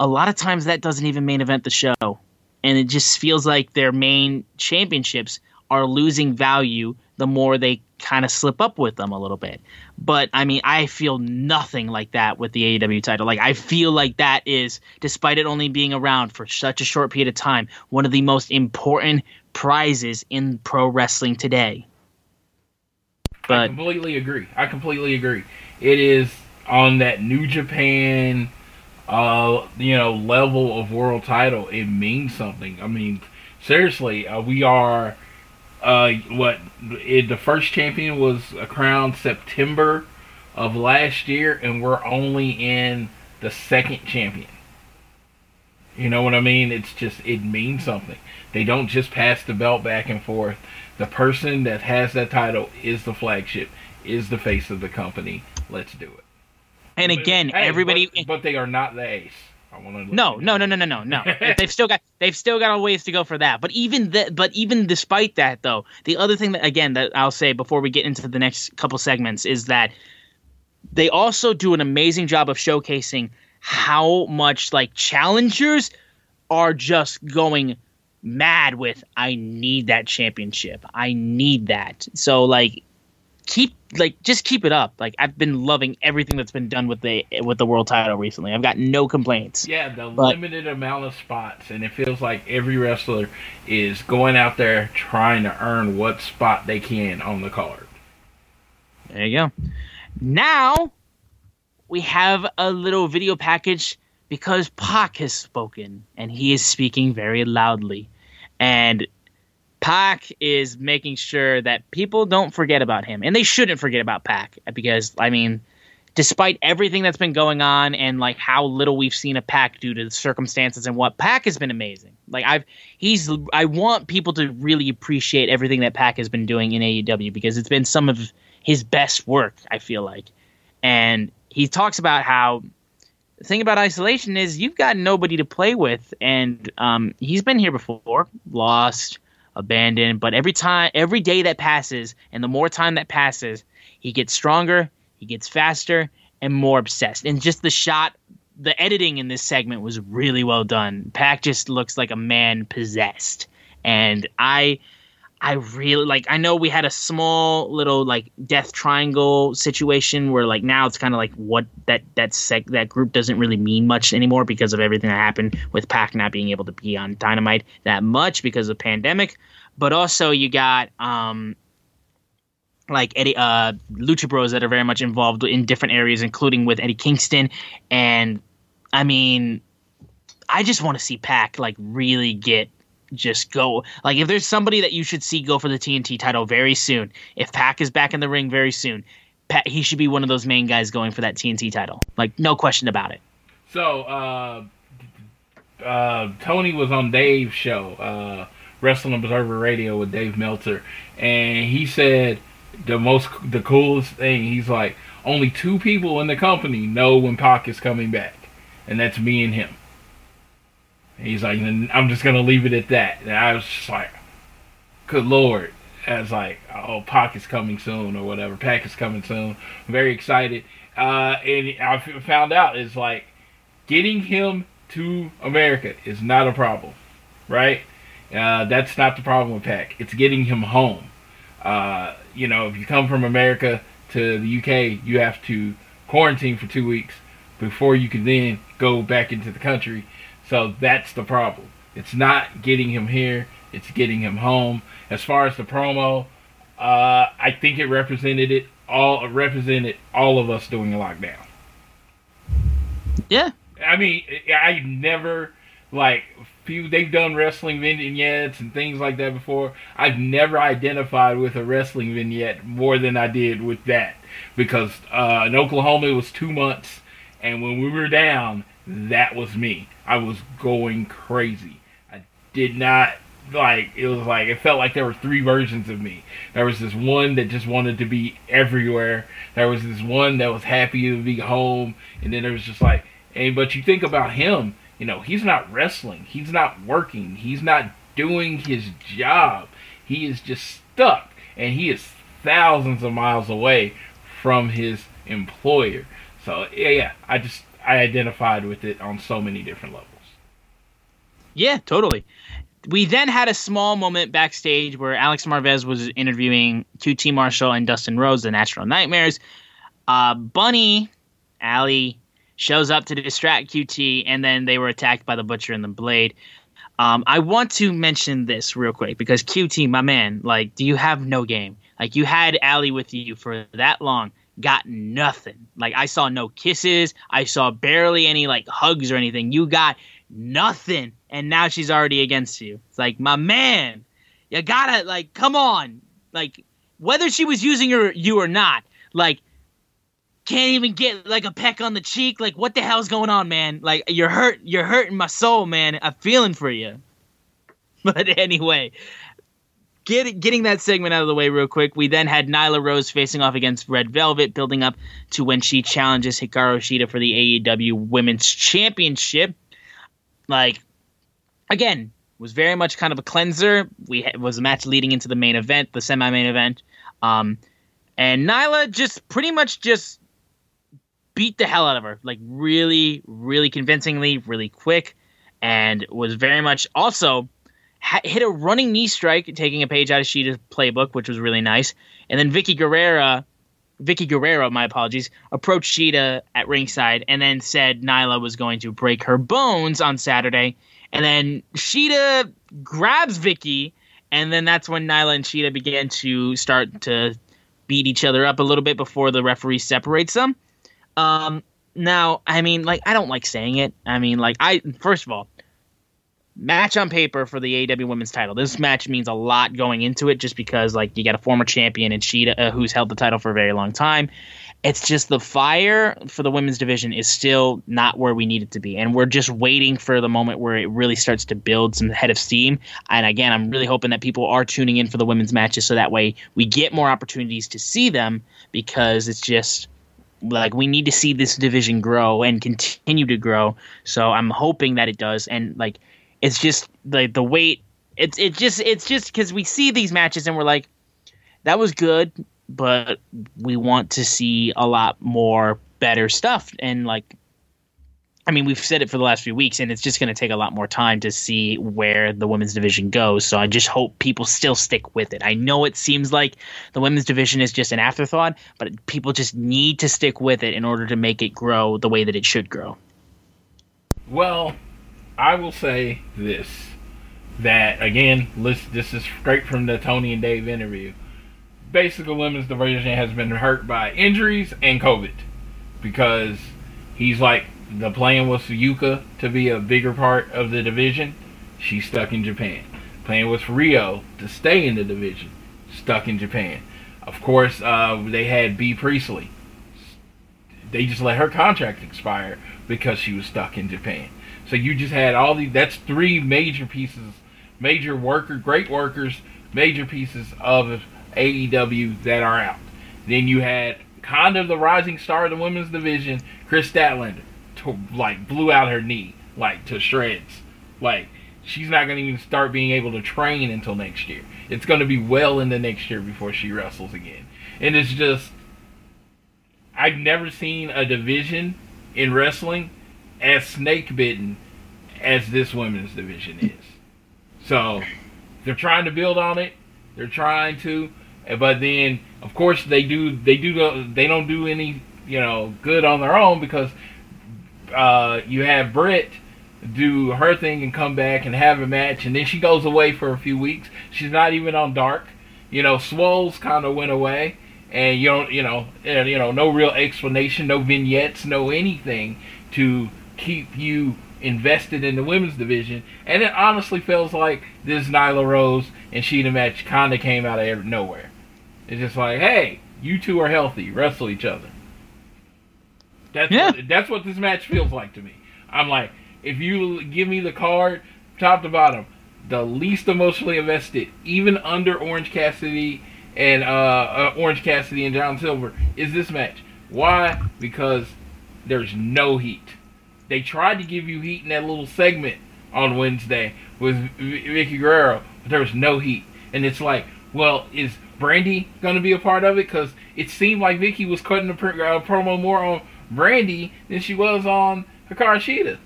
a lot of times that doesn't even main event the show. And it just feels like their main championships are losing value the more they kind of slip up with them a little bit. But I mean, I feel nothing like that with the AEW title. Like I feel like that is, despite it only being around for such a short period of time, one of the most important prizes in pro wrestling today. I completely agree. I completely agree. It is on that New Japan, uh, you know, level of world title. It means something. I mean, seriously, uh, we are, uh, what? It, the first champion was crowned September of last year, and we're only in the second champion. You know what I mean? It's just it means something. They don't just pass the belt back and forth. The person that has that title is the flagship, is the face of the company. Let's do it. And again, Hey, everybody. but, but they are not the ace. I want to. No, no, no, no, no, *laughs* no, no. they've still got they've still got a ways to go for that. But even the, but even despite that, though, the other thing that again that I'll say before we get into the next couple segments is that they also do an amazing job of showcasing how much like challengers are just going mad with I need that championship. I need that. So like keep like just keep it up. Like I've been loving everything that's been done with the with the world title recently. I've got no complaints. Yeah, the But- limited amount of spots, and it feels like every wrestler is going out there trying to earn what spot they can on the card. There you go. Now we have a little video package because Pac has spoken and he is speaking very loudly. And Pac is making sure that people don't forget about him. And they shouldn't forget about Pac because, I mean, despite everything that's been going on and like how little we've seen of Pac due to the circumstances and what Pac has been amazing. Like I've he's I want people to really appreciate everything that Pac has been doing in AEW because it's been some of his best work, I feel like. And he talks about how the thing about isolation is you've got nobody to play with and um, he's been here before, lost, abandoned, but every time every day that passes and the more time that passes, he gets stronger, he gets faster and more obsessed. And just the shot the editing in this segment was really well done. Pac just looks like a man possessed. And I I really like I know we had a small little like death triangle situation where like now it's kind of like what that that sec that group doesn't really mean much anymore because of everything that happened with Pac not being able to be on Dynamite that much because of pandemic. But also you got um like Eddie uh Lucha Bros that are very much involved in different areas, including with Eddie Kingston. And I mean, I just want to see Pac like really get just go. Like if there's somebody that you should see go for the TNT title very soon, if Pac is back in the ring very soon, Pat, he should be one of those main guys going for that TNT title. Like no question about it. So uh, uh, Tony was on Dave's show, uh, Wrestling Observer Radio with Dave Meltzer, and he said the most the coolest thing. He's like, only two people in the company know when Pac is coming back, and that's me and him. He's like, I'm just gonna leave it at that. And I was just like, good lord. I was like, oh, Pac is coming soon or whatever. Pac is coming soon. I'm very excited. Uh, and I found out is like getting him to America is not a problem, right? Uh, that's not the problem with Pac. It's getting him home. Uh, you know, if you come from America to the UK, you have to quarantine for two weeks before you can then go back into the country. So that's the problem. It's not getting him here, it's getting him home. As far as the promo, uh, I think it represented it all represented all of us doing a lockdown. Yeah. I mean, I never like people they've done wrestling vignettes and things like that before. I've never identified with a wrestling vignette more than I did with that because uh, in Oklahoma it was two months, and when we were down, that was me. I was going crazy. I did not like it was like it felt like there were three versions of me. There was this one that just wanted to be everywhere. There was this one that was happy to be home, and then there was just like, and but you think about him you know, he's not wrestling. He's not working. He's not doing his job. He is just stuck. And he is thousands of miles away from his employer. So, yeah, yeah, I just, I identified with it on so many different levels. Yeah, totally. We then had a small moment backstage where Alex Marvez was interviewing QT Marshall and Dustin Rhodes, the Natural Nightmares. Uh, Bunny, Allie, shows up to distract QT, and then they were attacked by the Butcher and the Blade. Um, I want to mention this real quick because QT, my man, like, do you have no game? Like, you had Allie with you for that long, got nothing. Like, I saw no kisses, I saw barely any like hugs or anything. You got nothing, and now she's already against you. It's like, my man, you gotta like, come on, like, whether she was using her you or not, like can't even get like a peck on the cheek. Like, what the hell's going on, man? Like, you're hurt. You're hurting my soul, man. I'm feeling for you. *laughs* But anyway, get, getting that segment out of the way real quick. We then had Nyla Rose facing off against Red Velvet, building up to when she challenges Hikaru Shida for the AEW Women's Championship. Like, again, was very much kind of a cleanser. We was a match leading into the main event, the semi-main event. Um, and Nyla just pretty much just beat the hell out of her, like really, really convincingly, really quick, and was very much also hit a running knee strike, taking a page out of Shida's playbook, which was really nice. And then Vickie Guerrero, Vickie Guerrero, my apologies, approached Shida at ringside and then said Nyla was going to break her bones on Saturday. And then Shida grabs Vickie, and then that's when Nyla and Shida began to start to beat each other up a little bit before the referee separates them. Um, now, I mean, like, I don't like saying it. I mean, like, I first of all, match on paper for the AEW Women's Title. This match means a lot going into it, just because like you got a former champion and Shida uh, who's held the title for a very long time. It's just the fire for the women's division is still not where we need it to be, and we're just waiting for the moment where it really starts to build some head of steam. And again, I'm really hoping that people are tuning in for the women's matches, so that way we get more opportunities to see them because it's just like we need to see this division grow and continue to grow. So I'm hoping that it does. And like it's just like the weight. It's it just it's just because we see these matches and we're like, that was good, but we want to see a lot more better stuff. And like I mean, we've said it for the last few weeks, and it's just going to take a lot more time to see where the women's division goes. So I just hope people still stick with it. I know it seems like the women's division is just an afterthought, but people just need to stick with it in order to make it grow the way that it should grow. Well, I will say this that again, this is straight from the Tony and Dave interview. basically women's division has been hurt by injuries and COVID because he's like the plan was for Yuka to be a bigger part of the division. She's stuck in Japan. Plan was for Riho to stay in the division, stuck in Japan. Of course, uh, they had Bea Priestley. They just let her contract expire because she was stuck in Japan. So you just had all these. That's three major pieces, major worker, great workers, major pieces of AEW that are out. Then you had kind of the rising star of the women's division, Kris Statlander, to, like blew out her knee, like to shreds. Like she's not going to even start being able to train until next year. It's going to be well into next year before she wrestles again. And it's just, I've never seen a division in wrestling as snake bitten as this women's division is. So they're trying to build on it. They're trying to, but then of course they do. They do. They don't do any you know good on their own because uh, you have Britt do her thing and come back and have a match, and then she goes away for a few weeks. She's not even on Dark. You know, Swole's kind of went away, and you don't, you know, and, you know, no real explanation, no vignettes, no anything to keep you invested in the women's division. And it honestly feels like this Nyla Rose and Shida match kind of came out of nowhere. It's just like, hey, you two are healthy, wrestle each other. That's Yeah. what, that's what this match feels like to me. I'm like, if you give me the card, top to bottom, the least emotionally invested, even under Orange Cassidy and uh, uh, Orange Cassidy and John Silver, is this match. Why? Because there's no heat. They tried to give you heat in that little segment on Wednesday with Vickie Guerrero, but there was no heat. And it's like, well, is Brandy going to be a part of it? Because it seemed like Vickie was cutting the uh, promo more on Brandy than she was on Hikaru Shida.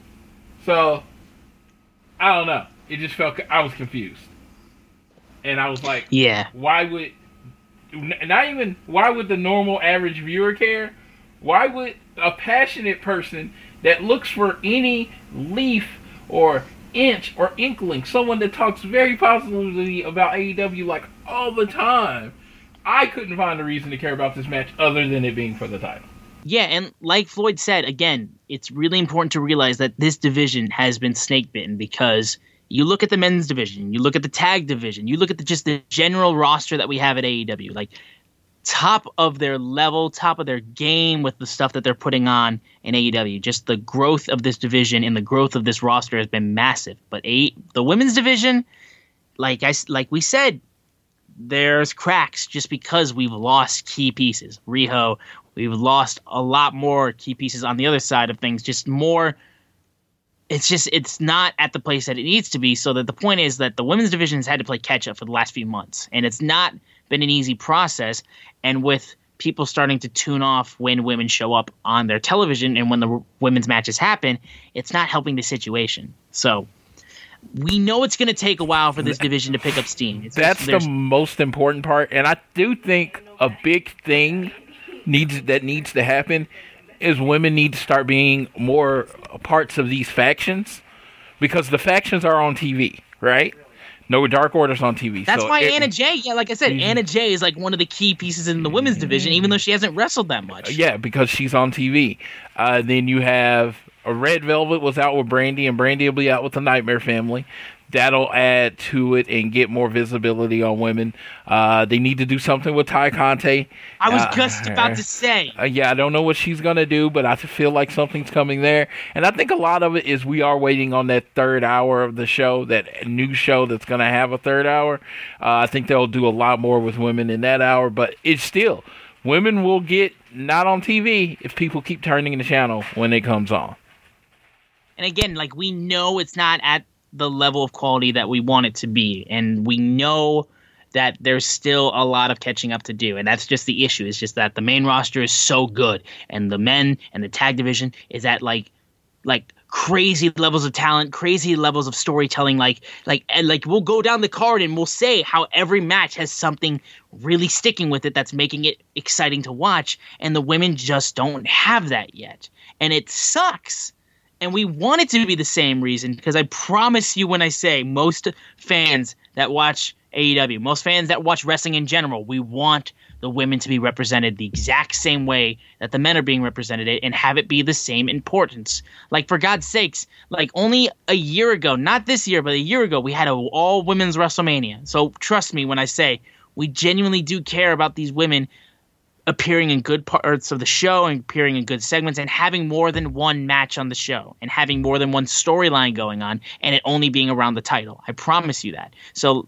So, I don't know. It just felt I was confused, and I was like, Yeah. why would not even why would the normal average viewer care? Why would a passionate person that looks for any leaf or inch or inkling, someone that talks very positively about AEW like all the time, I couldn't find a reason to care about this match other than it being for the title. Yeah, and like Floyd said, again, it's really important to realize that this division has been snake bitten because you look at the men's division, you look at the tag division, you look at the, just the general roster that we have at AEW, like top of their level, top of their game with the stuff that they're putting on in AEW. Just the growth of this division and the growth of this roster has been massive. But a the women's division, like I like we said, there's cracks just because we've lost key pieces. Riho, we've lost a lot more key pieces on the other side of things. Just more. It's just it's not at the place that it needs to be. So that the point is that the women's division has had to play catch up for the last few months, and it's not been an easy process. And with people starting to tune off when women show up on their television and when the w- women's matches happen, it's not helping the situation. So we know it's going to take a while for this division to pick up steam. It's That's the most important part, and I do think a big thing needs that needs to happen is women need to start being more parts of these factions because the factions are on TV, right? No Dark Order's on TV. That's so why it- Anna Jay, yeah, like I said, Anna Jay is like one of the key pieces in the women's division, even though she hasn't wrestled that much. Yeah, because she's on TV. Uh, then you have a Red Velvet was out with Brandy, and Brandy will be out with the Nightmare Family. That'll add to it and get more visibility on women. Uh, they need to do something with Tay Conti. I was Uh, just about to *laughs* say. Uh, yeah, I don't know what she's gonna do, but I feel like something's coming there, and I think a lot of it is we are waiting on that third hour of the show, that new show that's gonna have a third hour. Uh, I think they'll do a lot more with women in that hour, but it's still women will get not on TV if people keep turning the channel when it comes on. And again, like we know it's not at the level of quality that we want it to be, and we know that there's still a lot of catching up to do, and that's just the issue. It's just that the main roster is so good, and the men and the tag division is at like, like crazy levels of talent, crazy levels of storytelling. Like, like, and like we'll go down the card and we'll say how every match has something really sticking with it that's making it exciting to watch, and the women just don't have that yet, and it sucks and we want it to be the same reason because I promise you when I say most fans that watch AEW. Most fans that watch wrestling in general, we want the women to be represented the exact same way that the men are being represented and have it be the same importance. Like for God's sakes, like only a year ago, not this year, but a year ago, we had a all women's WrestleMania. So trust me when I say we genuinely do care about these women appearing in good parts of the show and appearing in good segments and having more than one match on the show and having more than one storyline going on and it only being around the title. I promise you that. So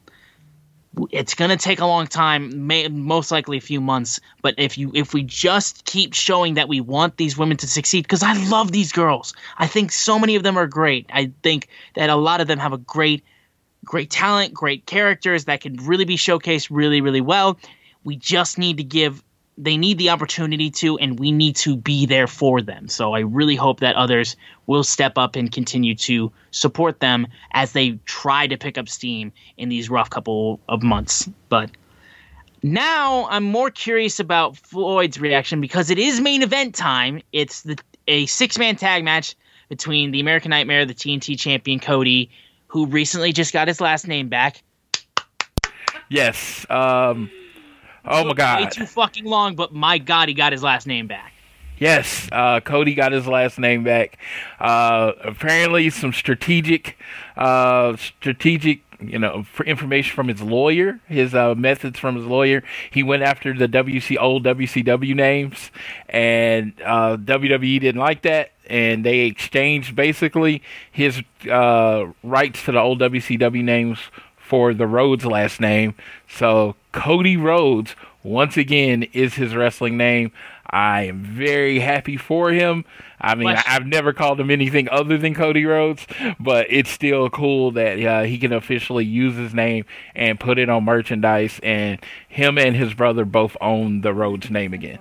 it's going to take a long time may, most likely a few months but if you if we just keep showing that we want these women to succeed because i love these girls i think so many of them are great i think that a lot of them have a great great talent great characters that can really be showcased really really well we just need to give they need the opportunity to, and we need to be there for them. So I really hope that others will step up and continue to support them as they try to pick up steam in these rough couple of months. But now I'm more curious about Floyd's reaction because it is main event time. It's the a six man tag match between the American Nightmare, the TNT champion Cody, who recently just got his last name back. Yes. Um Oh my god. Way too fucking long, but my god, he got his last name back. Yes, uh, Cody got his last name back. Uh, apparently, some strategic, uh, strategic, you know, information from his lawyer, his uh, methods from his lawyer. He went after the WC old WCW names, and uh, WWE didn't like that, and they exchanged basically his uh, rights to the old WCW names for the Rhodes last name. So Cody Rhodes, once again, is his wrestling name. I am very happy for him. I mean, I've never called him anything other than Cody Rhodes, but it's still cool that uh, he can officially use his name and put it on merchandise. And him and his brother both own the Rhodes name again.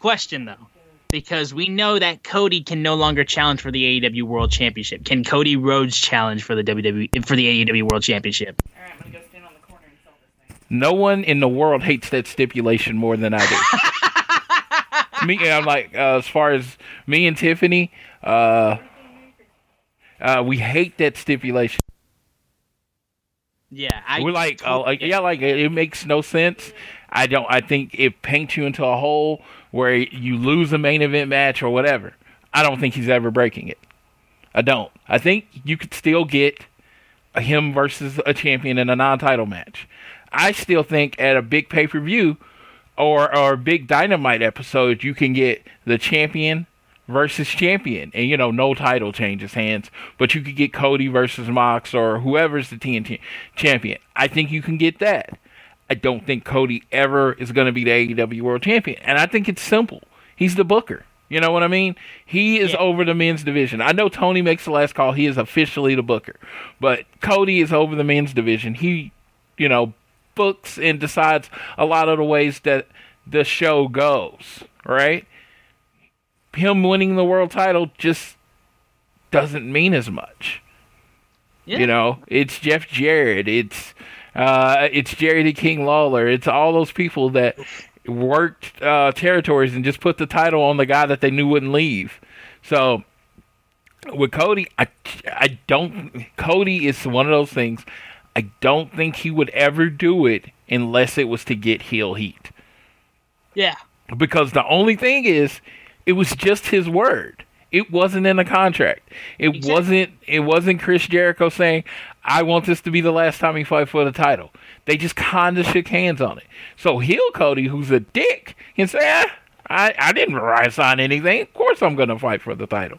Question though, because we know that Cody can no longer challenge for the AEW World Championship. Can Cody Rhodes challenge for the WWE for the AEW World Championship? All right, I'm gonna go stand on the corner and sell this thing. No one in the world hates that stipulation more than I do. *laughs* me, and I'm like uh, as far as me and Tiffany, uh, uh, we hate that stipulation. Yeah, I we're like, uh, like, yeah, like it, it makes no sense. I don't. I think it paints you into a hole where you lose a main event match or whatever. I don't think he's ever breaking it. I don't. I think you could still get him versus a champion in a non-title match. I still think at a big pay-per-view or or big dynamite episode you can get the champion versus champion and you know no title changes hands but you could get Cody versus Mox or whoever's the TNT champion. I think you can get that. I don't think Cody ever is going to be the AEW World Champion. And I think it's simple. He's the booker. You know what I mean? He is yeah. over the men's division. I know Tony makes the last call. He is officially the booker. But Cody is over the men's division. He, you know, books and decides a lot of the ways that the show goes, right? Him winning the world title just doesn't mean as much. Yeah. You know, it's Jeff Jarrett. It's uh, it's Jerry the King Lawler. It's all those people that worked uh, territories and just put the title on the guy that they knew wouldn't leave. So with Cody, I, I don't. Cody is one of those things. I don't think he would ever do it unless it was to get heel heat. Yeah. Because the only thing is, it was just his word. It wasn't in the contract. It exactly. wasn't. It wasn't Chris Jericho saying, "I want this to be the last time he fight for the title." They just kind of shook hands on it. So heel Cody, who's a dick, can say, ah, "I I didn't sign anything. Of course I'm going to fight for the title."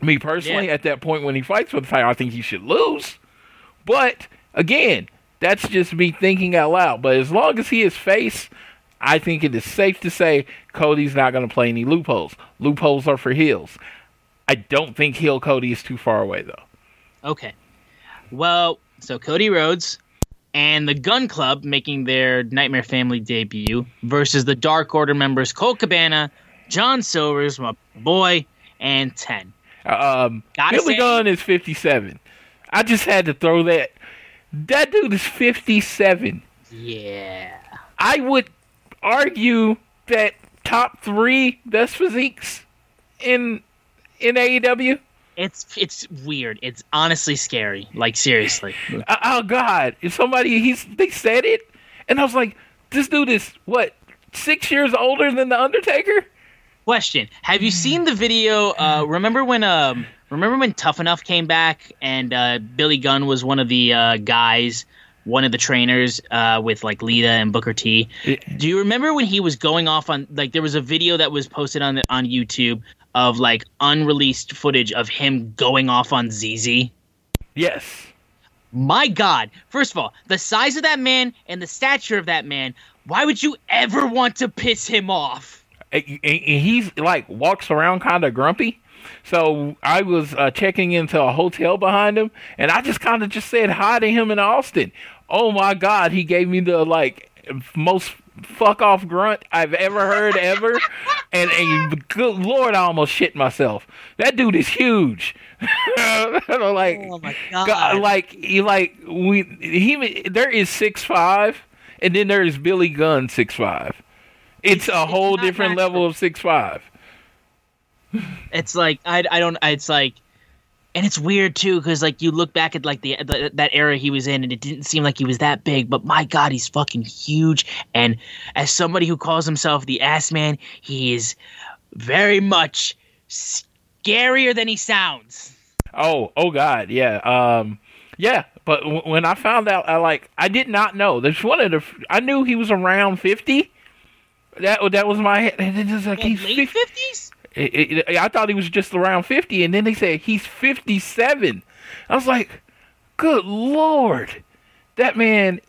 Me personally, yeah. at that point when he fights for the title, I think he should lose. But again, that's just me thinking out loud. But as long as he is face, I think it is safe to say Cody's not going to play any loopholes. Loopholes are for heels. I don't think heel Cody is too far away though. Okay. Well, so Cody Rhodes and the Gunn Club making their Nightmare Family debut versus the Dark Order members Colt Cabana, John Silvers, my boy, and Ten. Um, Billy Gunn is fifty-seven. I just had to throw that. That dude is fifty-seven. Yeah. I would argue that top three best physiques in in AEW. It's it's weird. It's honestly scary. Like seriously. *laughs* Uh, oh God! If somebody he's they said it, and I was like, this dude is what six years older than the Undertaker. Question: Have you seen the video? Uh, remember when um remember when Tough Enough came back and uh, Billy Gunn was one of the uh, guys, one of the trainers uh, with like Lita and Booker T. Do you remember when he was going off on like there was a video that was posted on the, on YouTube of like unreleased footage of him going off on ZZ? Yes. My God! First of all, the size of that man and the stature of that man. Why would you ever want to piss him off? And he's like walks around kind of grumpy. So I was uh, checking into a hotel behind him, and I just kind of just said hi to him in Austin. Oh my God, he gave me the like most fuck off grunt I've ever heard ever, and, and good lord, I almost shit myself. That dude is huge. *laughs* like, Oh my God. like he like we he there is six five, and then there is Billy Gunn six five. It's a whole different natural. level of six five. It's like I, I don't it's like and it's weird too because like you look back at like the, the that era he was in and it didn't seem like he was that big but my god he's fucking huge and as somebody who calls himself the ass man he is very much scarier than he sounds Oh, oh God, yeah, um, yeah. But w- when I found out, I like I did not know. There's one of the I knew he was around fifty. That that was my head. And it's like he's late 50. 50s It, it, I thought he was just around 50, and then they said he's 57. I was like, good lord. That man,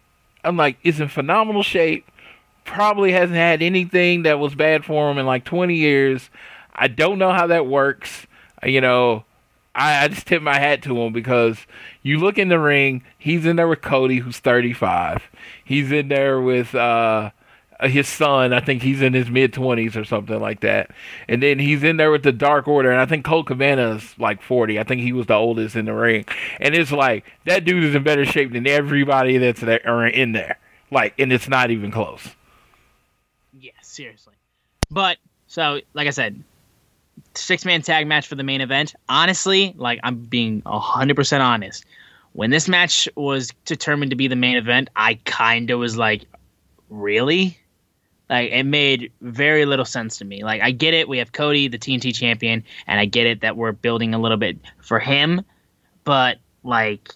I'm like, is in phenomenal shape. Probably hasn't had anything that was bad for him in like 20 years. I don't know how that works. You know, I, I just tip my hat to him because you look in the ring, he's in there with Cody, who's 35. He's in there with, uh, Uh, his son, I think he's in his mid twenties or something like that, and then he's in there with the Dark Order, and I think Colt Cabana's like forty. I think he was the oldest in the ring, and it's like that dude is in better shape than everybody that's there in there. Like, and it's not even close. yeah seriously but so like i said six man tag match for the main event honestly like i'm being 100% honest when this match was determined to be the main event i kind of was like really like it made very little sense to me. Like i get it we have cody the tnt champion and i get it that we're building a little bit for him but like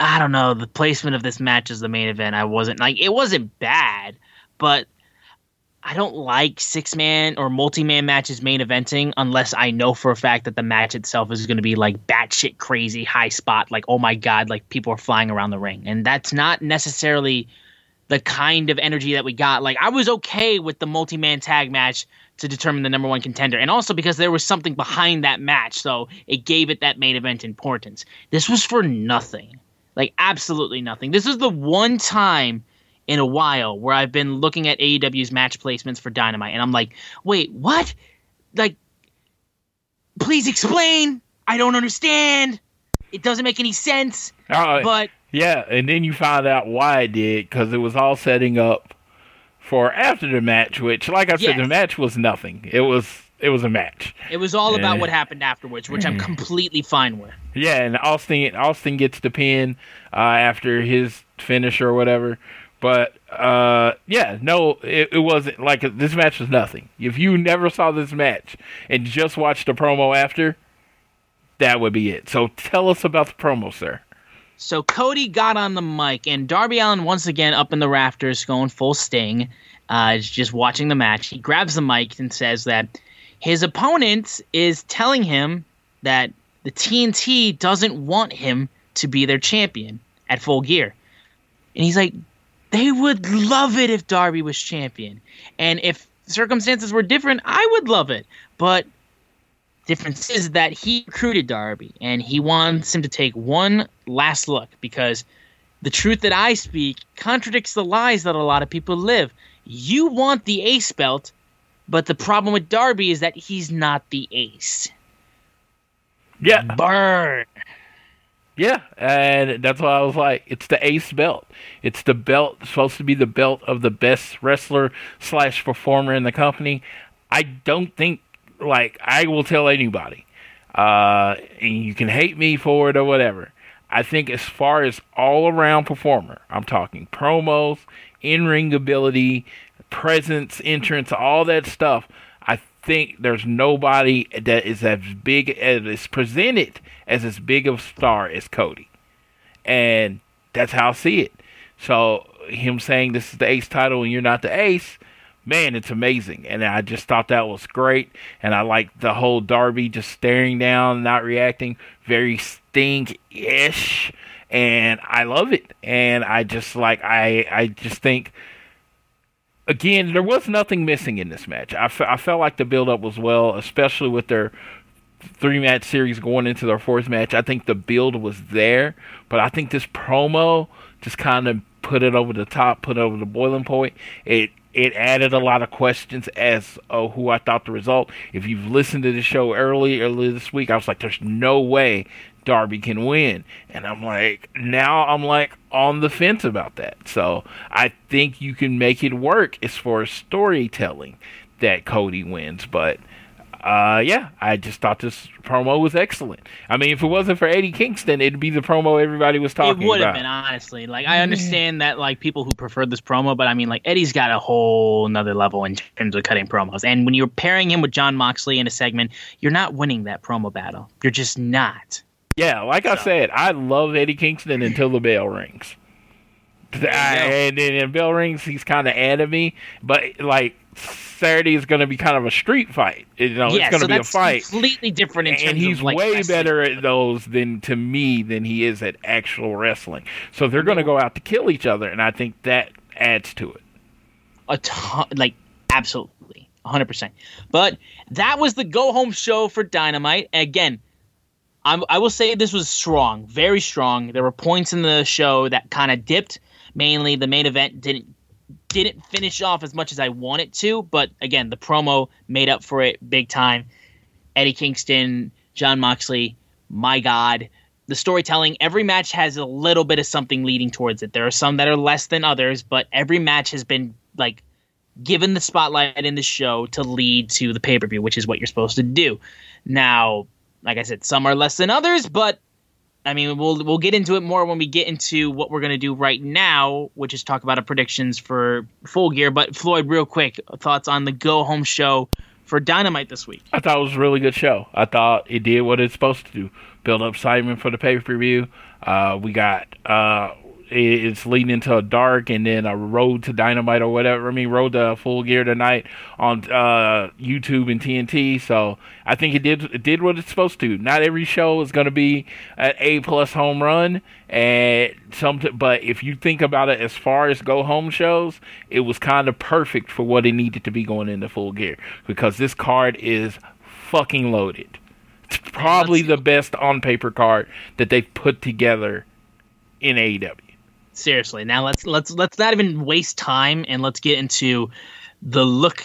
i don't know the placement of this match as the main event i wasn't like it wasn't bad but I don't like six man or multi man matches main eventing unless I know for a fact that the match itself is going to be like batshit crazy high spot, like oh my god, like people are flying around the ring, and that's not necessarily the kind of energy that we got. Like I was okay with the multi man tag match to determine the number one contender, and also because there was something behind that match, so it gave it that main event importance. This was for nothing, like absolutely nothing. This is the one time in a while where I've been looking at AEW's match placements for Dynamite, and I'm like, wait, what? Like, please explain. I don't understand. It doesn't make any sense. Uh, But yeah, and then you find out why it did because it was all setting up for after the match. Which, like I said, Yes. the match was nothing. It was it was a match. it was all about what happened afterwards, which I'm completely fine with. Yeah, and Austin Austin gets the pin uh, after his finish or whatever. But uh, yeah, no, it, it wasn't like this match was nothing. If you never saw this match and just watched the promo after, that would be it. So tell us about the promo, sir. So Cody got on the mic, and Darby Allin once again up in the rafters, going full sting, uh, just watching the match. He grabs the mic and says that his opponent is telling him that the TNT doesn't want him to be their champion at Full Gear, and he's like, they would love it if Darby was champion, and if circumstances were different, I would love it, but difference is that he recruited Darby and he wants him to take one last look because the truth that I speak contradicts the lies that a lot of people live. You want the ace belt, but the problem with Darby is that he's not the ace. Yeah, Burn. yeah, and that's why I was like, it's the ace belt. It's the belt supposed to be the belt of the best wrestler slash performer in the company. I don't think like I will tell anybody. uh, and you can hate me for it or whatever. I think as far as all around performer, I'm talking promos, in ring ability, presence, entrance, all that stuff. I think there's nobody that is as big as is presented as as big of a star as Cody, and that's how I see it. So him saying this is the ace title and you're not the ace, man, it's amazing. And I just thought that was great. And I like the whole Darby just staring down, not reacting, very Sting ish. And I love it. And I just like I I just think again there was nothing missing in this match. I, f- I felt like the build up was well, especially with their three match series going into their fourth match. I think the build was there, but I think this promo just kind of put it over the top, put it over the boiling point. It it added a lot of questions as oh who I thought the result. If you've listened to the show early earlier this week, I was like, there's no way Darby can win, and I'm like now I'm like on the fence about that. So I think you can make it work as far as storytelling that Cody wins, but uh, yeah, I just thought this promo was excellent. I mean, if it wasn't for Eddie Kingston, it'd be the promo everybody was talking about. It would have been honestly. Like I understand that like people who prefer this promo, but I mean like Eddie's got a whole another level in terms of cutting promos. And when you're pairing him with Jon Moxley in a segment, you're not winning that promo battle. You're just not. Yeah, like so. I said, I love Eddie Kingston until the bell rings. I, and then the bell rings, he's kind of added me, but like Saturday is going to be kind of a street fight. You know, yeah, it's going to so be a fight. Completely different. and he's like way better at those than to me than he is at actual wrestling. So they're going to go out to kill each other, and I think that adds to it. A ton, like absolutely, hundred percent. But that was the go home show for Dynamite. Again, I'm, I will say this was strong, very strong. There were points in the show that kind of dipped. Mainly, the main event didn't didn't finish off as much as I wanted to, but again, the promo made up for it big time. Eddie Kingston, Jon Moxley, my God. The storytelling, every match has a little bit of something leading towards it. There are some that are less than others, but every match has been like given the spotlight in the show to lead to the pay per view, which is what you're supposed to do. Now, like I said, some are less than others, but I mean, we'll we'll get into it more when we get into what we're gonna do right now, which is talk about our predictions for Full Gear. But Floyd, real quick, thoughts on the Go Home show for Dynamite this week? I thought it was a really good show. I thought it did what it's supposed to do: build up excitement for the pay per view. Uh, we got uh, it's leading into a dark and then a road to dynamite or whatever. I mean, road to full gear tonight on uh, YouTube and TNT. So I think it did it did what it's supposed to. Not every show is going to be an A plus home run, and some. But if you think about it, as far as go home shows, it was kind of perfect for what it needed to be going into full gear because this card is fucking loaded. It's probably the best on paper card that they've put together in AEW seriously. Now let's let's let's not even waste time and let's get into the look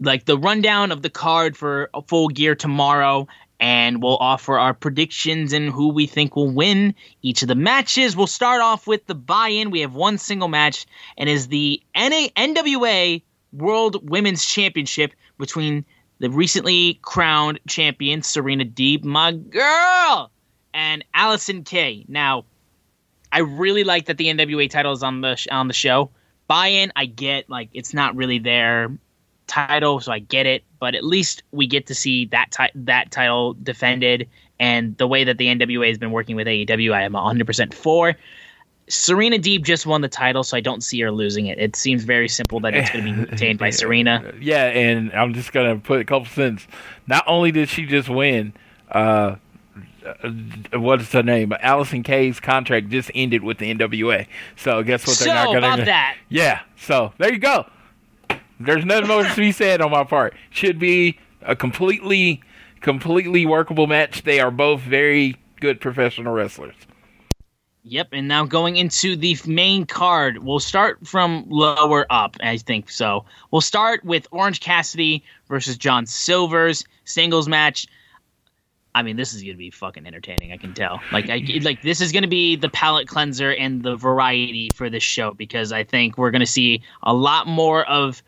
like the rundown of the card for full gear tomorrow and we'll offer our predictions and who we think will win each of the matches. We'll start off with the buy-in. We have one single match and is the NA- NWA World Women's Championship between the recently crowned champion Serena Deeb, my girl, and Allysin Kay. Now, I really like that the NWA title is on the sh- on the show. Buy-in, I get like it's not really their title, so I get it. But at least we get to see that ti- that title defended, and the way that the NWA has been working with AEW, I am 100 percent for. Serena Deeb just won the title, so I don't see her losing it. It seems very simple that it's going to be *laughs* retained by Serena. Yeah, and I'm just going to put a couple cents. Not only did she just win, uh, Uh, what's her name? Allysin Kay's contract just ended with the NWA. So guess what? They're so not going to. about that. *laughs* Yeah. So there you go. There's nothing more to be said on my part. Should be a completely, completely workable match. They are both very good professional wrestlers. Yep, and now going into the main card, we'll start from lower up, I think so. We'll start with Orange Cassidy versus John Silver's singles match. I mean, this is gonna be fucking entertaining. I can tell. Like, I like this is gonna be the palate cleanser and the variety for this show because I think we're gonna see a lot more of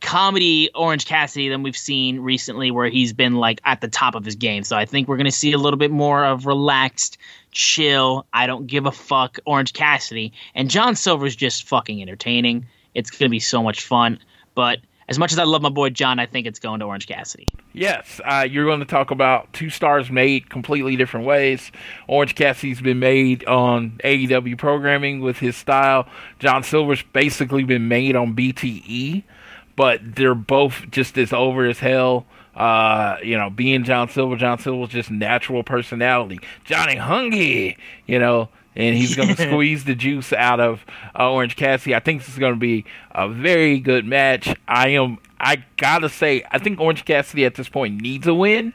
comedy Orange Cassidy than we've seen recently, where he's been like at the top of his game. So I think we're gonna see a little bit more of relaxed, chill. I don't give a fuck Orange Cassidy, and John Silver's just fucking entertaining. It's gonna be so much fun. But as much as I love my boy John, I think it's going to Orange Cassidy. Yes, uh, you're going to talk about two stars made completely different ways. Orange Cassidy's been made on AEW programming with his style. John Silver's basically been made on BTE, but they're both just as over as hell. Uh, you know, being John Silver, John Silver's just natural personality. Johnny Hungee, you know, and he's going *laughs* to squeeze the juice out of uh, Orange Cassidy. I think this is going to be a very good match. I am. I gotta say, I think Orange Cassidy at this point needs a win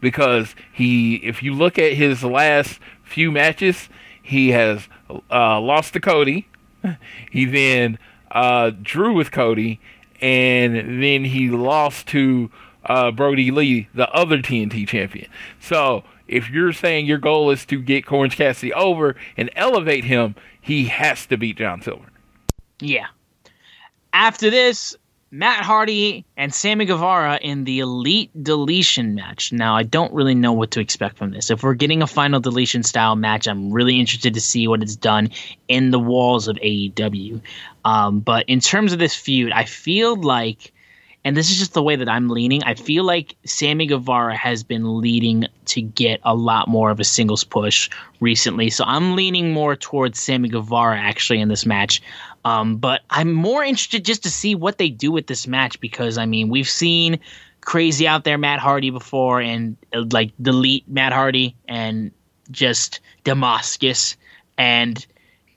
because he, if you look at his last few matches, he has uh, lost to Cody. *laughs* He then uh, drew with Cody, and then he lost to uh, Brodie Lee, the other TNT champion. So if you're saying your goal is to get Orange Cassidy over and elevate him, he has to beat John Silver. Yeah. After this, Matt Hardy and Sammy Guevara in the Elite Deletion match. Now, I don't really know what to expect from this. If we're getting a final deletion style match, I'm really interested to see what it's done in the walls of AEW. Um, but in terms of this feud, I feel like and this is just the way that I'm leaning. I feel like Sammy Guevara has been leading to get a lot more of a singles push recently. So I'm leaning more towards Sammy Guevara actually in this match. Um, but I'm more interested just to see what they do with this match because I mean we've seen crazy out there Matt Hardy before and uh, like delete Matt Hardy and just Damascus and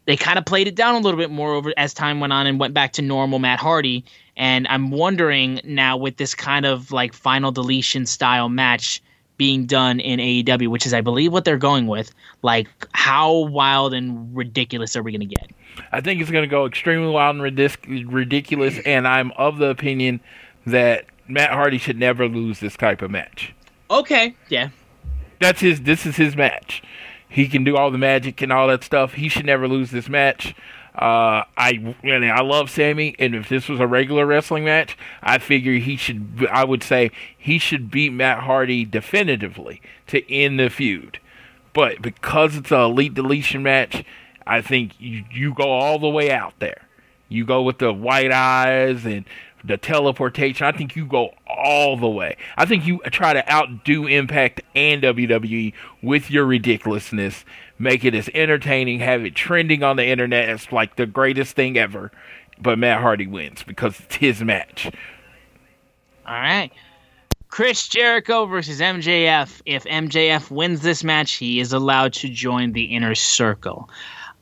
they kind of played it down a little bit more over as time went on and went back to normal Matt Hardy. And I'm wondering now with this kind of like final deletion style match being done in AEW, which is I believe what they're going with, like how wild and ridiculous are we going to get? I think it's going to go extremely wild and ridic- ridiculous, and I'm of the opinion that Matt Hardy should never lose this type of match. Okay, yeah. That's his. This is his match. He can do all the magic and all that stuff. He should never lose this match. Uh, I I love Sammy, and if this was a regular wrestling match, I figure he should. I would say he should beat Matt Hardy definitively to end the feud. But because it's an elite deletion match, I think you you go all the way out there. You go with the white eyes and the teleportation. I think you go all the way. I think you try to outdo Impact and WWE with your ridiculousness. Make it as entertaining, have it trending on the internet as like the greatest thing ever. But Matt Hardy wins because it's his match. All right. Chris Jericho versus MJF. If MJF wins this match, he is allowed to join the inner circle.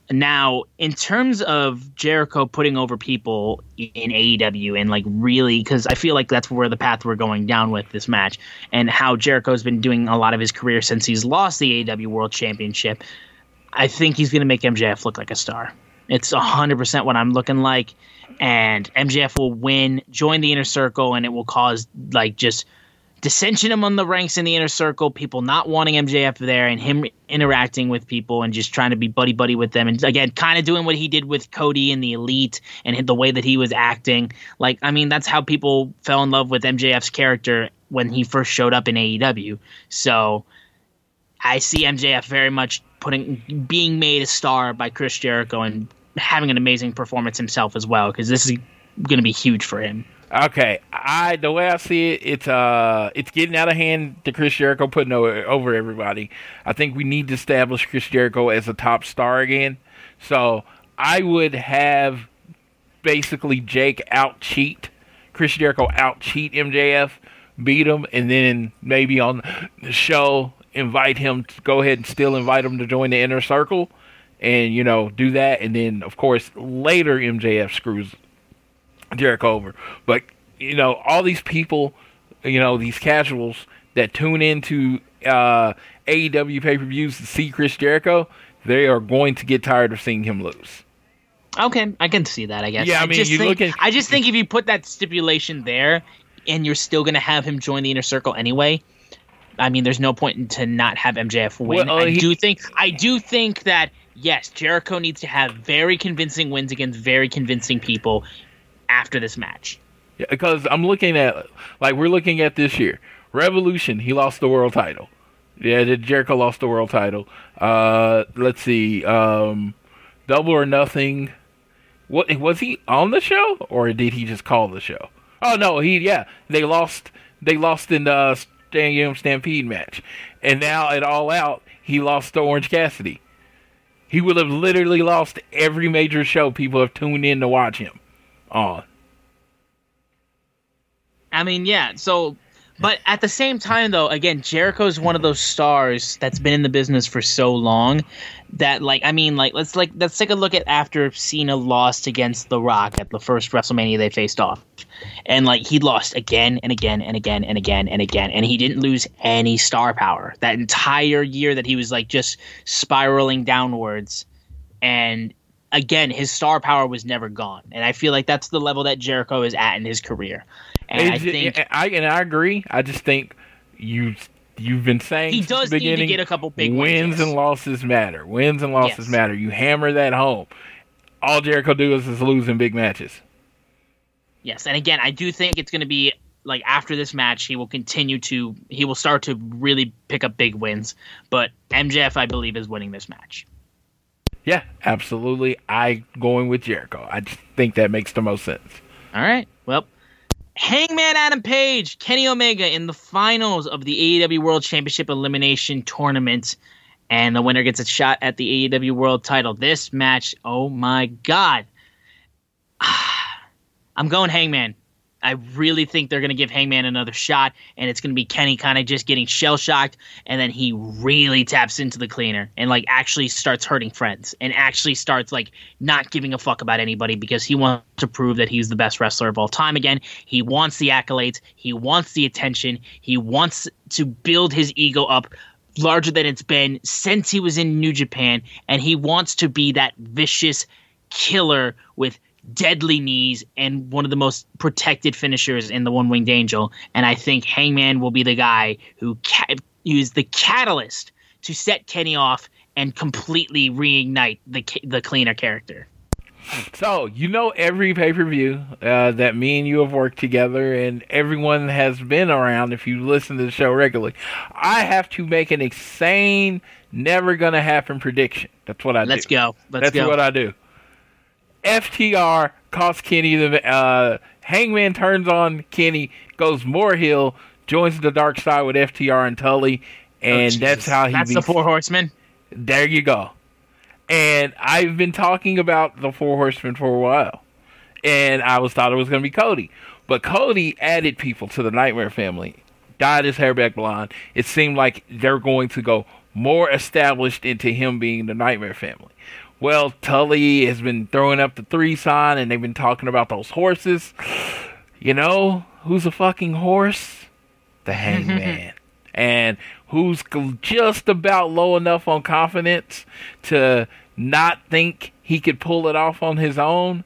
Now, in terms of Jericho putting over people in AEW and like really, because I feel like that's where the path we're going down with this match, and how Jericho's been doing a lot of his career since he's lost the AEW World Championship, I think he's going to make MJF look like a star. It's 100% what I'm looking like. And MJF will win, join the inner circle, and it will cause like just dissension among the ranks in the inner circle, people not wanting MJF there, and him interacting with people and just trying to be buddy buddy with them. And again, kind of doing what he did with Cody and the Elite and the way that he was acting. Like, I mean, that's how people fell in love with MJF's character when he first showed up in AEW. So I see MJF very much putting being made a star by Chris Jericho and having an amazing performance himself as well because this is going to be huge for him. Okay, I the way I see it, it's uh, it's getting out of hand to Chris Jericho putting over, over everybody. I think we need to establish Chris Jericho as a top star again. So I would have basically Jake out cheat Chris Jericho out cheat MJF, beat him, and then maybe on the show invite him to go ahead and still invite him to join the inner circle, and you know do that, and then of course later MJF screws Jericho over. But you know, all these people, you know, these casuals that tune into uh, AEW pay per views to see Chris Jericho, they are going to get tired of seeing him lose. Okay, I can see that. I guess. Yeah, I mean, just you think, look at- I just think if you put that stipulation there, and you're still going to have him join the inner circle anyway. I mean, there's no point in to not have MJF win. Well, uh, I he- do think. I do think that yes, Jericho needs to have very convincing wins against very convincing people after this match. Yeah, because I'm looking at like we're looking at this year. Revolution, he lost the world title. Yeah, Jericho lost the world title. Uh, let's see, um, Double or Nothing. What was he on the show or did he just call the show? Oh no, he yeah they lost they lost in the Stadium Stampede match, and now at All Out he lost to Orange Cassidy. He would have literally lost every major show people have tuned in to watch him on. I mean, yeah. So, *laughs* but at the same time, though, again, Jericho's one of those stars that's been in the business for so long that, like, I mean, like, let's like let's take a look at after Cena lost against The Rock at the first WrestleMania they faced off, and like he lost again and again and again and again and again, and he didn't lose any star power. That entire year that he was like just spiraling downwards, and again, his star power was never gone, and I feel like that's the level that Jericho is at in his career. And I think I and I agree. I just think you you've been saying he does need to get a couple big wins and losses matter. Wins and losses yes. matter. You hammer that home. All Jericho does is lose in big matches. Yes, and again, I do think it's going to be like after this match, he will continue to he will start to really pick up big wins. But MJF, I believe, is winning this match. Yeah, absolutely. I going with Jericho. I just think that makes the most sense. All right. Well, Hangman Adam Page, Kenny Omega in the finals of the AEW World Championship Elimination Tournament. And the winner gets a shot at the AEW World title. This match, oh my God. *sighs* I'm going Hangman. I really think they're going to give Hangman another shot, and it's going to be Kenny kind of just getting shell shocked, and then he really taps into the cleaner and like actually starts hurting friends and actually starts like not giving a fuck about anybody because he wants to prove that he's the best wrestler of all time again. He wants the accolades, he wants the attention, he wants to build his ego up larger than it's been since he was in New Japan, and he wants to be that vicious killer with deadly knees and one of the most protected finishers in the One Winged Angel. And I think Hangman will be the guy who ca- who's the catalyst to set Kenny off and completely reignite the the cleaner character. So you know every pay per view uh, that me and you have worked together, and everyone has been around. If you listen to the show regularly, I have to make an insane, never gonna happen prediction. That's what I Let's do. Let's go. Let's That's go. what I do. FTR costs Kenny the uh, Hangman turns on Kenny, goes more heel, joins the dark side with FTR and Tully, and oh, that's how he. That's beats. the Four Horsemen. There you go. And I've been talking about the Four Horsemen for a while, and I was thought it was going to be Cody, but Cody added people to the Nightmare family, dyed his hair back blonde. It seemed like they're going to go more established into him being the Nightmare family well, Tully has been throwing up the three sign and they've been talking about those horses. You know, who's a fucking horse? The *laughs* hangman. and who's just about low enough on confidence to not think he could pull it off on his own?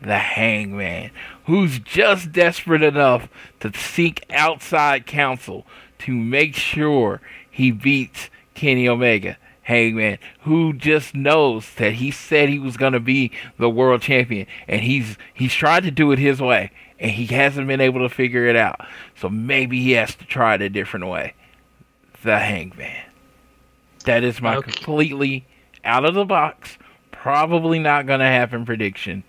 The hangman. Who's just desperate enough to seek outside counsel to make sure he beats Kenny Omega Hangman, who just knows that he said he was going to be the world champion, and he's he's tried to do it his way, and he hasn't been able to figure it out. So maybe he has to try it a different way. The Hangman. That is my okay. completely out of the box, probably not going to happen prediction.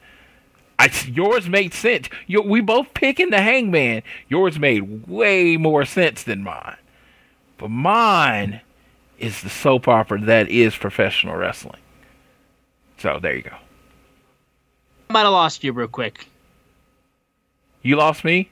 I, yours made sense. You, we both picking the Hangman. Yours made way more sense than mine. But mine is the soap opera that is professional wrestling. So there you go. I might have lost you real quick. You lost me?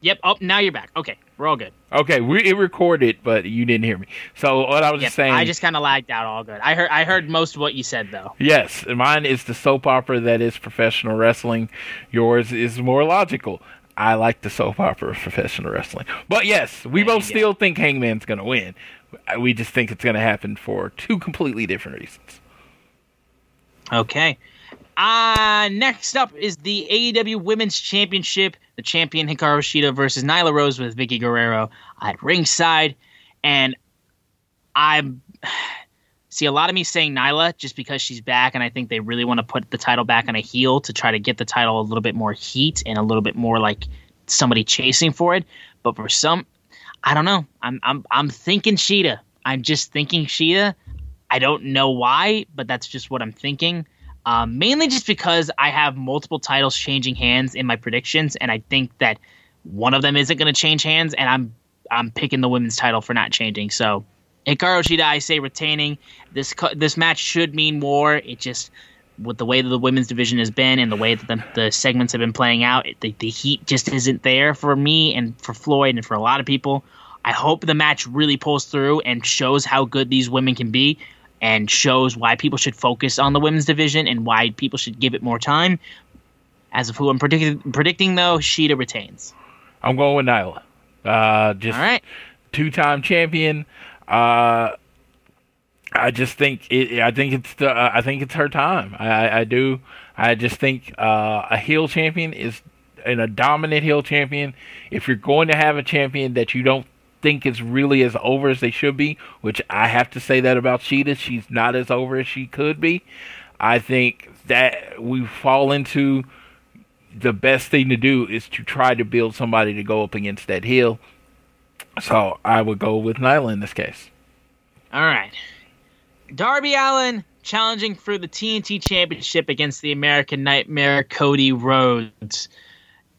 Yep. Oh, now you're back. Okay, we're all good. Okay, we it recorded, but you didn't hear me. So what I was yep, just saying, I just kind of lagged out. All good. I heard I heard most of what you said though. Yes, mine is the soap opera that is professional wrestling. Yours is more logical. I like the soap opera of professional wrestling. But yes, we both still think Hangman's going to win. We just think it's going to happen for two completely different reasons. Okay. Uh, next up is the AEW Women's Championship. The champion Hikaru Shida versus Nyla Rose with Vickie Guerrero at ringside. And I'm See, a lot of me saying Nyla just because she's back, and I think they really want to put the title back on a heel to try to get the title a little bit more heat and a little bit more like somebody chasing for it. But for some, I don't know. I'm I'm I'm thinking Shida. I'm just thinking Shida. I don't know why, but that's just what I'm thinking. Um, mainly just because I have multiple titles changing hands in my predictions, and I think that one of them isn't going to change hands, and I'm I'm picking the women's title for not changing. So Hikaru Shida, I say retaining. This this match should mean more. It just with the way that the women's division has been and the way that the, the segments have been playing out, the, the heat just isn't there for me and for Floyd and for a lot of people. I hope the match really pulls through and shows how good these women can be and shows why people should focus on the women's division and why people should give it more time. As of who I'm predicting, predicting though, Shida retains. I'm going with Nyla. Uh, just All right. two-time champion. Uh, I just think it. I think it's the. I think it's her time. I, I do. I just think uh, a heel champion is and a dominant heel champion. If you're going to have a champion that you don't think is really as over as they should be, which I have to say that about Shida, she's not as over as she could be. I think that we fall into the best thing to do is to try to build somebody to go up against that heel. So I would go with Nyla in this case. All right. Darby Allin challenging for the TNT Championship against the American Nightmare Cody Rhodes.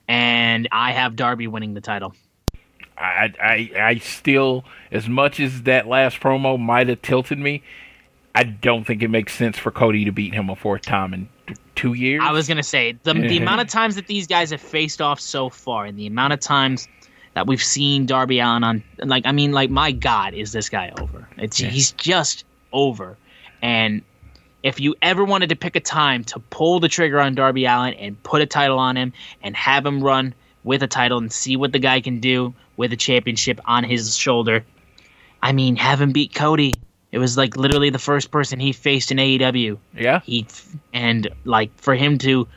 And I have Darby winning the title. I, I, I still, as much as that last promo might have tilted me, I don't think it makes sense for Cody to beat him a fourth time in two years. I was gonna say the the amount of times that these guys have faced off so far, and the amount of times that we've seen Darby Allin on, like I mean, like my God, is this guy over? It's Yeah. he's just over. And if you ever wanted to pick a time to pull the trigger on Darby Allin and put a title on him and have him run with a title and see what the guy can do with a championship on his shoulder, I mean, have him beat Cody. It was like literally the first person he faced in AEW yeah, he and like for him to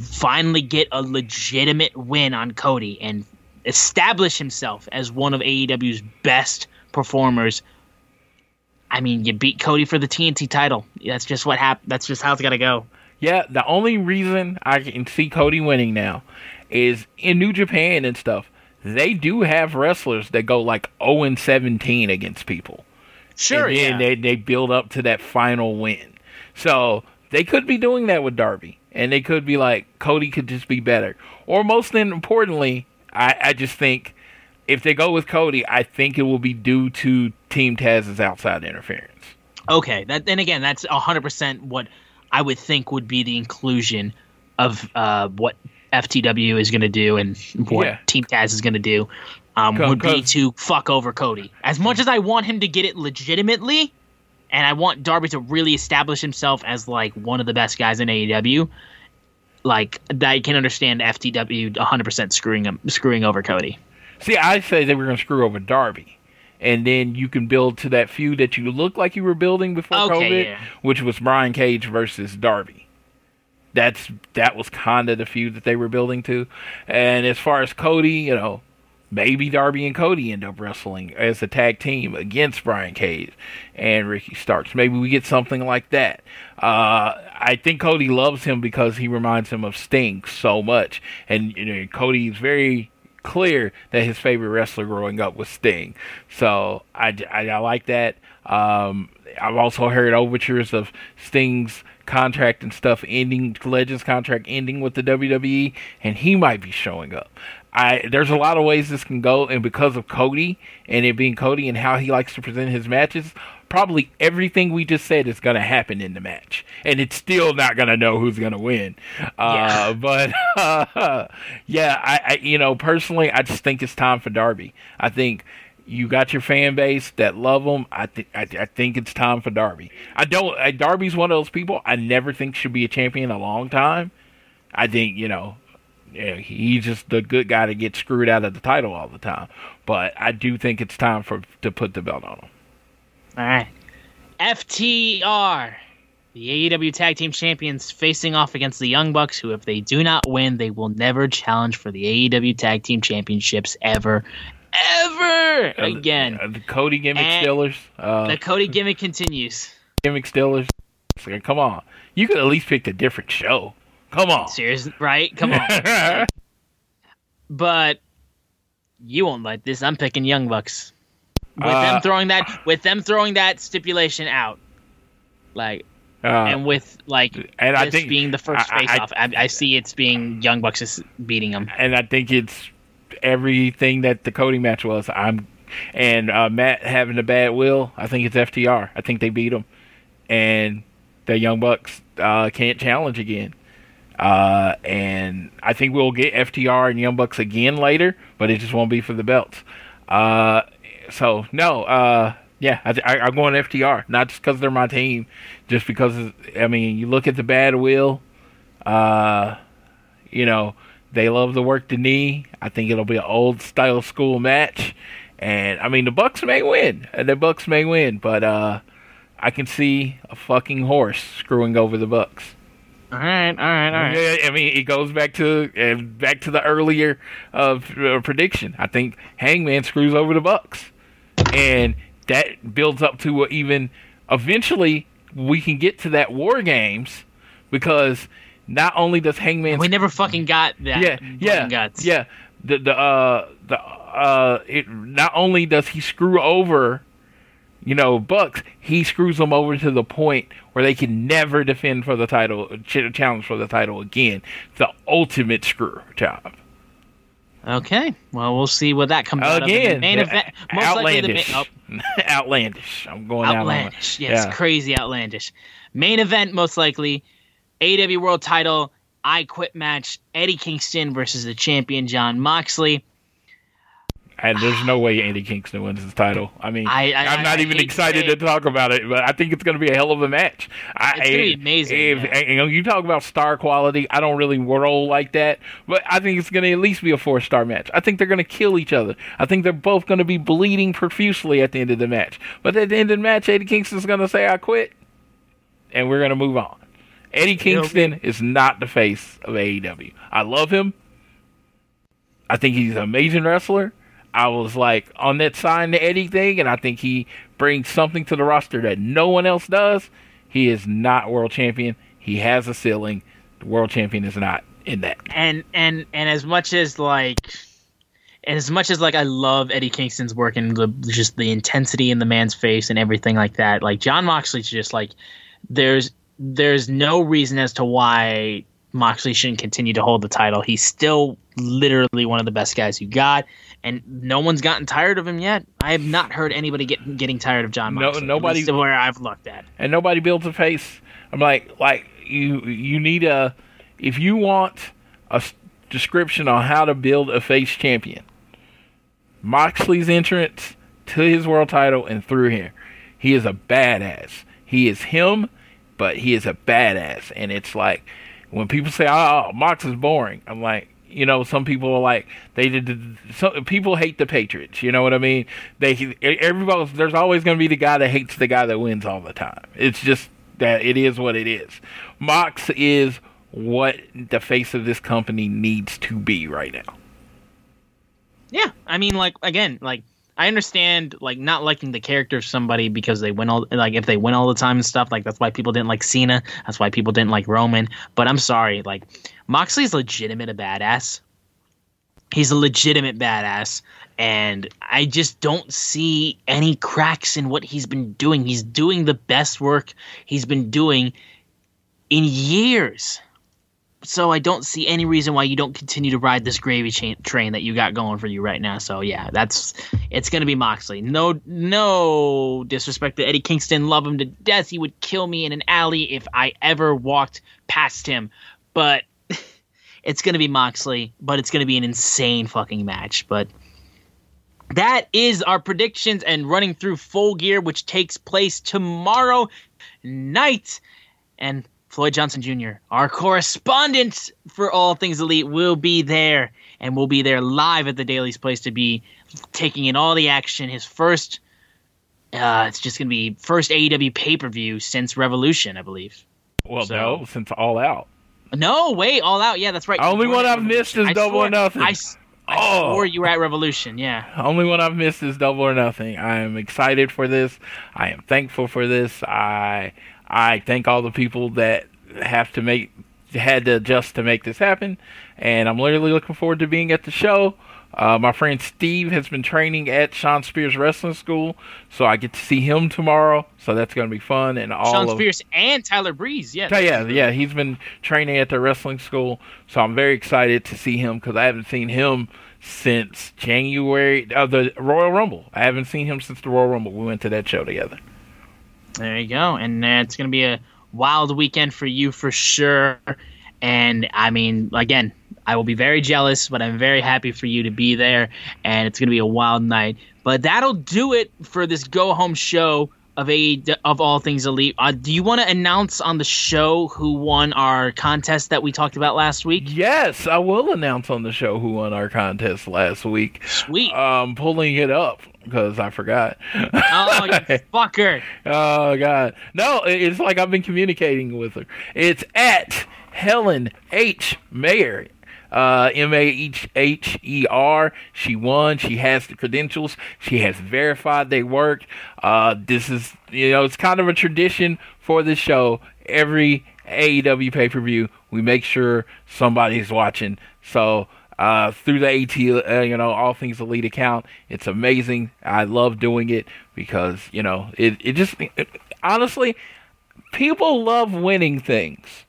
finally get a legitimate win on Cody and establish himself as one of AEW's best performers. I mean, you beat Cody for the TNT title. That's just what happened. That's just how it's got to go. yeah. The only reason I can see Cody winning now is in New Japan and stuff. They do have wrestlers that go like 0 and 17 against people. Sure, and then yeah. they they build up to that final win. So they could be doing that with Darby, and they could be like Cody could just be better. Or most importantly, I, I just think if they go with Cody, I think it will be due to Team Taz's outside interference. Okay, that then again, that's hundred percent what I would think would be the inclusion of uh, what FTW is going to do and what Yeah. Team Taz is going to do. Um, would be to fuck over Cody. As much as I want him to get it legitimately, and I want Darby to really establish himself as like one of the best guys in AEW. Like I can understand FTW 100 percent screwing him, screwing over Cody. See, I say they were going to screw over Darby. And then you can build to that feud that you look like you were building before Okay, COVID, yeah. which was Brian Cage versus Darby. That's that was kind of the feud that they were building to. And as far as Cody, you know, maybe Darby and Cody end up wrestling as a tag team against Brian Cage and Ricky Starks. Maybe we get something like that. Uh, I think Cody loves him because he reminds him of Sting so much, and you know, very clear that his favorite wrestler growing up was Sting. So I, I, I like that. Um, I've also heard overtures of Sting's contract and stuff ending, Legends contract ending with the WWE, and he might be showing up. I there's a lot of ways this can go, and because of Cody and it being Cody and how he likes to present his matches, probably everything we just said is going to happen in the match, and it's still not going to know who's going to win. Uh, *laughs* But uh, *laughs* yeah, I, I you know personally, I just think it's time for Darby. I think you got your fan base that love him. I think I, I think it's time for Darby. I don't. I, Darby's one of those people I never think should be a champion a long time. I think you know yeah, he's just the good guy to get screwed out of the title all the time. But I do think it's time for to put the belt on him. All right. FTR, the AEW Tag Team Champions, facing off against the Young Bucks, who, if they do not win, they will never challenge for the AEW Tag Team Championships ever, ever Uh, again. uh, the Cody gimmick And- stealers. Uh, The Cody gimmick continues. gimmick stealers. Like, come on, you could at least pick a different show. Come on. Seriously, right? Come on. *laughs* but you won't like this. I'm picking Young Bucks. With Uh, them throwing that, with them throwing that stipulation out, like, Uh, and with like and I think being the first face off, I, I see it's being Young Bucks is beating them. and I think it's everything that the Cody match was. I'm and uh, Matt having a bad will. I think it's FTR. I think they beat him, and the Young Bucks uh, can't challenge again. Uh, and I think we'll get FTR and Young Bucks again later, but it just won't be for the belts. Uh, so no, uh, yeah, I, I, I'm going FTR, not just because they're my team, just because I mean, you look at the bad will. Uh, you know, they love to work the knee. I think it'll be an old style school match. And I mean the Bucks may win. The Bucks may win, but uh I can see a fucking horse screwing over the Bucks. All right, all right, all right. Yeah, I mean, it goes back to uh, back to the earlier uh, uh, prediction. I think Hangman screws over the Bucks, and that builds up to even. Eventually, we can get to that War Games because not only does Hangman We never fucking got that. yeah, yeah, guts. yeah. The the uh the uh it not only does he screw over, you know, Bucks, he screws them over to the point where they can never defend for the title, ch- challenge for the title again. The ultimate screw job. Okay. Well, we'll see what that comes out of. Again, The main event. Most likely the outlandish, main, oh, *laughs* outlandish. I'm going out outlandish. Yes, Yeah. crazy outlandish. Main event, most likely, AW World Title, I Quit match, Eddie Kingston versus the champion Jon Moxley. And there's no way Andy Kingston wins his title. I mean, I- am not I even to excited say to talk about it, but I think it's going to be a hell of a match. I, It's gonna be amazing, If, yeah. you know, you talk about star quality, I don't really roll like that, but I think it's going to at least be a four star match. I think they're going to kill each other. I think they're both going to be bleeding profusely at the end of the match. But at the end of the match, Eddie Kingston's going to say, "I quit," and we're going to move on. Eddie Kingston is not the face of AEW. I love him. I think he's an amazing wrestler. I was like on that sign to Eddie thing, and I think he brings something to the roster that no one else does. He is not world champion. He has a ceiling. The world champion is not in that. And and and as much as like and as much as like I love Eddie Kingston's work and the just the intensity in the man's face and everything like that, like Jon Moxley's just like there's there's no reason as to why Moxley shouldn't continue to hold the title. He's still literally one of the best guys you got, and no one's gotten tired of him yet. I have not heard anybody get, getting tired of John No- Moxley. nobody- At least where I've looked at. and nobody builds a face. I'm like, like you, you need a, if you want a description on how to build a face champion, Moxley's entrance to his world title and through here, he is a badass. He is him, but he is a badass, and it's like when people say, ah, ah, "Oh, Mox is boring," I'm like. You know, some people are like they did. Some people hate the Patriots. You know what I mean? They everybody. There's always going to be the guy that hates the guy that wins all the time. It's just that it is what it is. Mox is what the face of this company needs to be right now. Yeah, I mean, like again, like I understand like not liking the character of somebody because they win all like if they win all the time and stuff. Like that's why people didn't like Cena. That's why people didn't like Roman. But I'm sorry, like Moxley's legitimate a badass. He's a legitimate badass, and I just don't see any cracks in what he's been doing. He's doing the best work he's been doing in years so I don't see any reason why you don't continue to ride this gravy train that you got going for you right now. So yeah, that's it's gonna be Moxley. No, no disrespect to Eddie Kingston. Love him to death. He would kill me in an alley if I ever walked past him. But *laughs* it's gonna be Moxley. But it's gonna be an insane fucking match. But that is our predictions and running through full gear, which takes place tomorrow night. And Floyd Johnson Jr., our correspondent for all things elite, will be there and will be there live at the Daily's place to be taking in all the action. His first, uh, it's just going to be first AEW pay per view since Revolution, I believe. Well, So- no, since All Out. No, wait, all out. Yeah, that's right. Only one I've missed is I Double or swore- Nothing. I, s- Oh. Or you were at Revolution, yeah. Only one I've missed is Double or Nothing. I am excited for this. I am thankful for this. I I thank all the people that have to make had to adjust to make this happen, and I'm literally looking forward to being at the show. Uh, my friend Steve has been training at Shawn Spears Wrestling School, so I get to see him tomorrow. So that's going to be fun. And all Shawn of, Spears and Tyler Breeze, yeah. yeah, yeah, yeah. He's been training at the wrestling school, so I'm very excited to see him because I haven't seen him since January of the Royal Rumble. I haven't seen him since the Royal Rumble. We went to that show together. There you go. And uh, it's going to be a wild weekend for you for sure. And I mean, again, I will be very jealous, but I'm very happy for you to be there. And it's going to be a wild night. But that'll do it for this go home show of a of all things elite. Uh, do you want to announce on the show who won our contest that we talked about last week? Yes, I will announce on the show who won our contest last week. Sweet. I'm pulling it up because I forgot. oh, you *laughs* fucker. Oh God, no! It's like I've been communicating with her. It's at Helen H Mayer, uh, M A H H E R. She won. She has the credentials. She has verified they work. Uh, this is you know it's kind of a tradition for the show. Every AEW pay per view, we make sure somebody's watching. So uh, through the AT, uh, you know, all things elite account. It's amazing. I love doing it because you know it. It just it, honestly, people love winning things.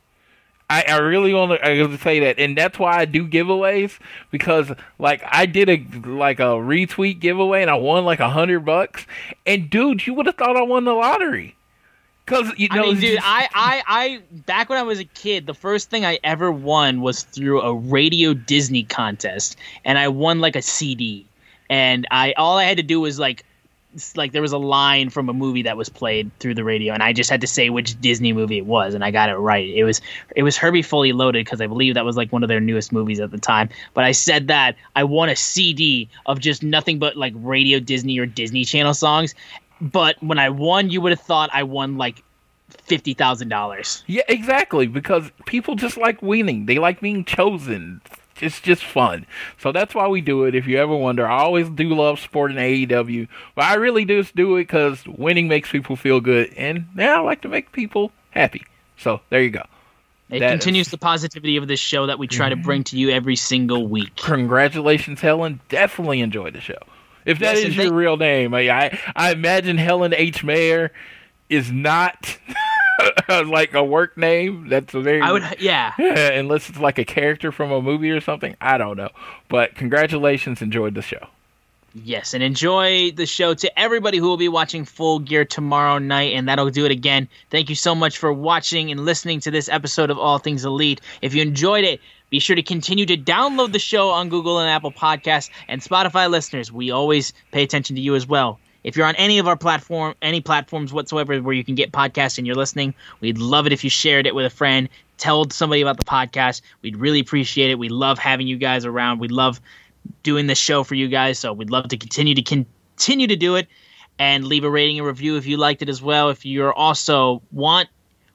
I, I really want to, I want to say that, and that's why I do giveaways because, like, I did a like a retweet giveaway and I won like a hundred bucks, and dude, you would have thought I won the lottery. Cause you know, I mean, dude, just- I, I, I, back when I was a kid, the first thing I ever won was through a Radio Disney contest, and I won like a CD, and I all I had to do was like, like there was a line from a movie that was played through the radio, and I just had to say which Disney movie it was, and I got it right. It was, it was Herbie Fully Loaded because I believe that was like one of their newest movies at the time. But I said that I won a CD of just nothing but like Radio Disney or Disney Channel songs. But when I won, you would have thought I won like fifty thousand dollars. Yeah, exactly. Because people just like winning. They like being chosen. It's just fun. So that's why we do it. If you ever wonder, I always do love supporting AEW, but I really just do it because winning makes people feel good, and now I like to make people happy. So there you go. It That continues is- the positivity of this show that we try to bring to you every single week. Congratulations, Helen. Definitely enjoy the show. If that Yes, is your thank- real name, I, I I imagine Helen H. Mayer is not *laughs* *laughs* like a work name. That's a very I would, yeah. *laughs* unless it's like a character from a movie or something. I don't know. But congratulations, enjoyed the show. Yes, and enjoy the show to everybody who will be watching Full Gear tomorrow night, and that'll do it again. Thank you so much for watching and listening to this episode of All Things Elite. If you enjoyed it, be sure to continue to download the show on Google and Apple Podcasts and Spotify listeners. We always pay attention to you as well. If you're on any of our platform, any platforms whatsoever where you can get podcasts and you're listening, we'd love it if you shared it with a friend. Tell somebody about the podcast. We'd really appreciate it. We love having you guys around. We love doing this show for you guys. So we'd love to continue to continue to do it and leave a rating and review if you liked it as well. If you're also want,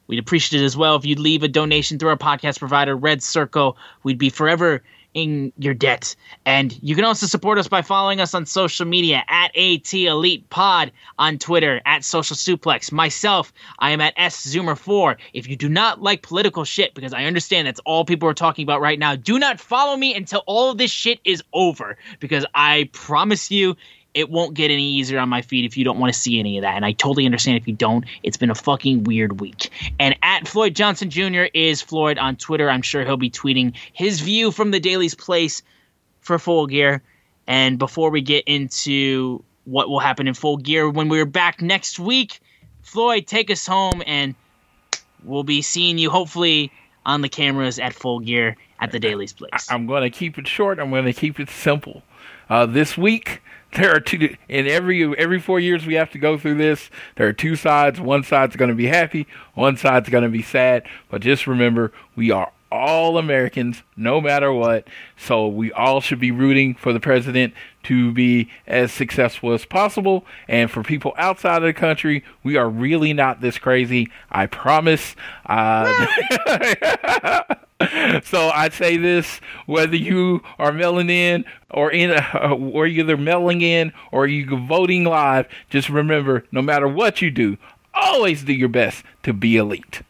we'd appreciate it as well if you'd leave a donation through our podcast provider, Red Circle. We'd be forever in your debt. And you can also support us by following us on social media at AT Elite Pod on Twitter, at Social Suplex. Myself, I am at S Zoomer4. If you do not like political shit, because I understand that's all people are talking about right now, do not follow me until all of this shit is over. Because I promise you, it won't get any easier on my feed if you don't want to see any of that. And I totally understand if you don't. It's been a fucking weird week. And at Floyd Johnson Jr. is Floyd on Twitter. I'm sure he'll be tweeting his view from the Daily's Place for Full Gear. And before we get into what will happen in Full Gear when we're back next week, Floyd, take us home and we'll be seeing you hopefully on the cameras at Full Gear at the Daily's Place. I'm going to keep it short. I'm going to keep it simple. Uh, this week, there are two. In every every four years, we have to go through this. There are two sides. One side's going to be happy. One side's going to be sad. But just remember, we are all Americans, no matter what. So we all should be rooting for the president to be as successful as possible. And for people outside of the country, we are really not this crazy. I promise. Uh, *laughs* so I say this: whether you are mailing in or in, uh, or either mailing in or you voting live, just remember: no matter what you do, always do your best to be elite.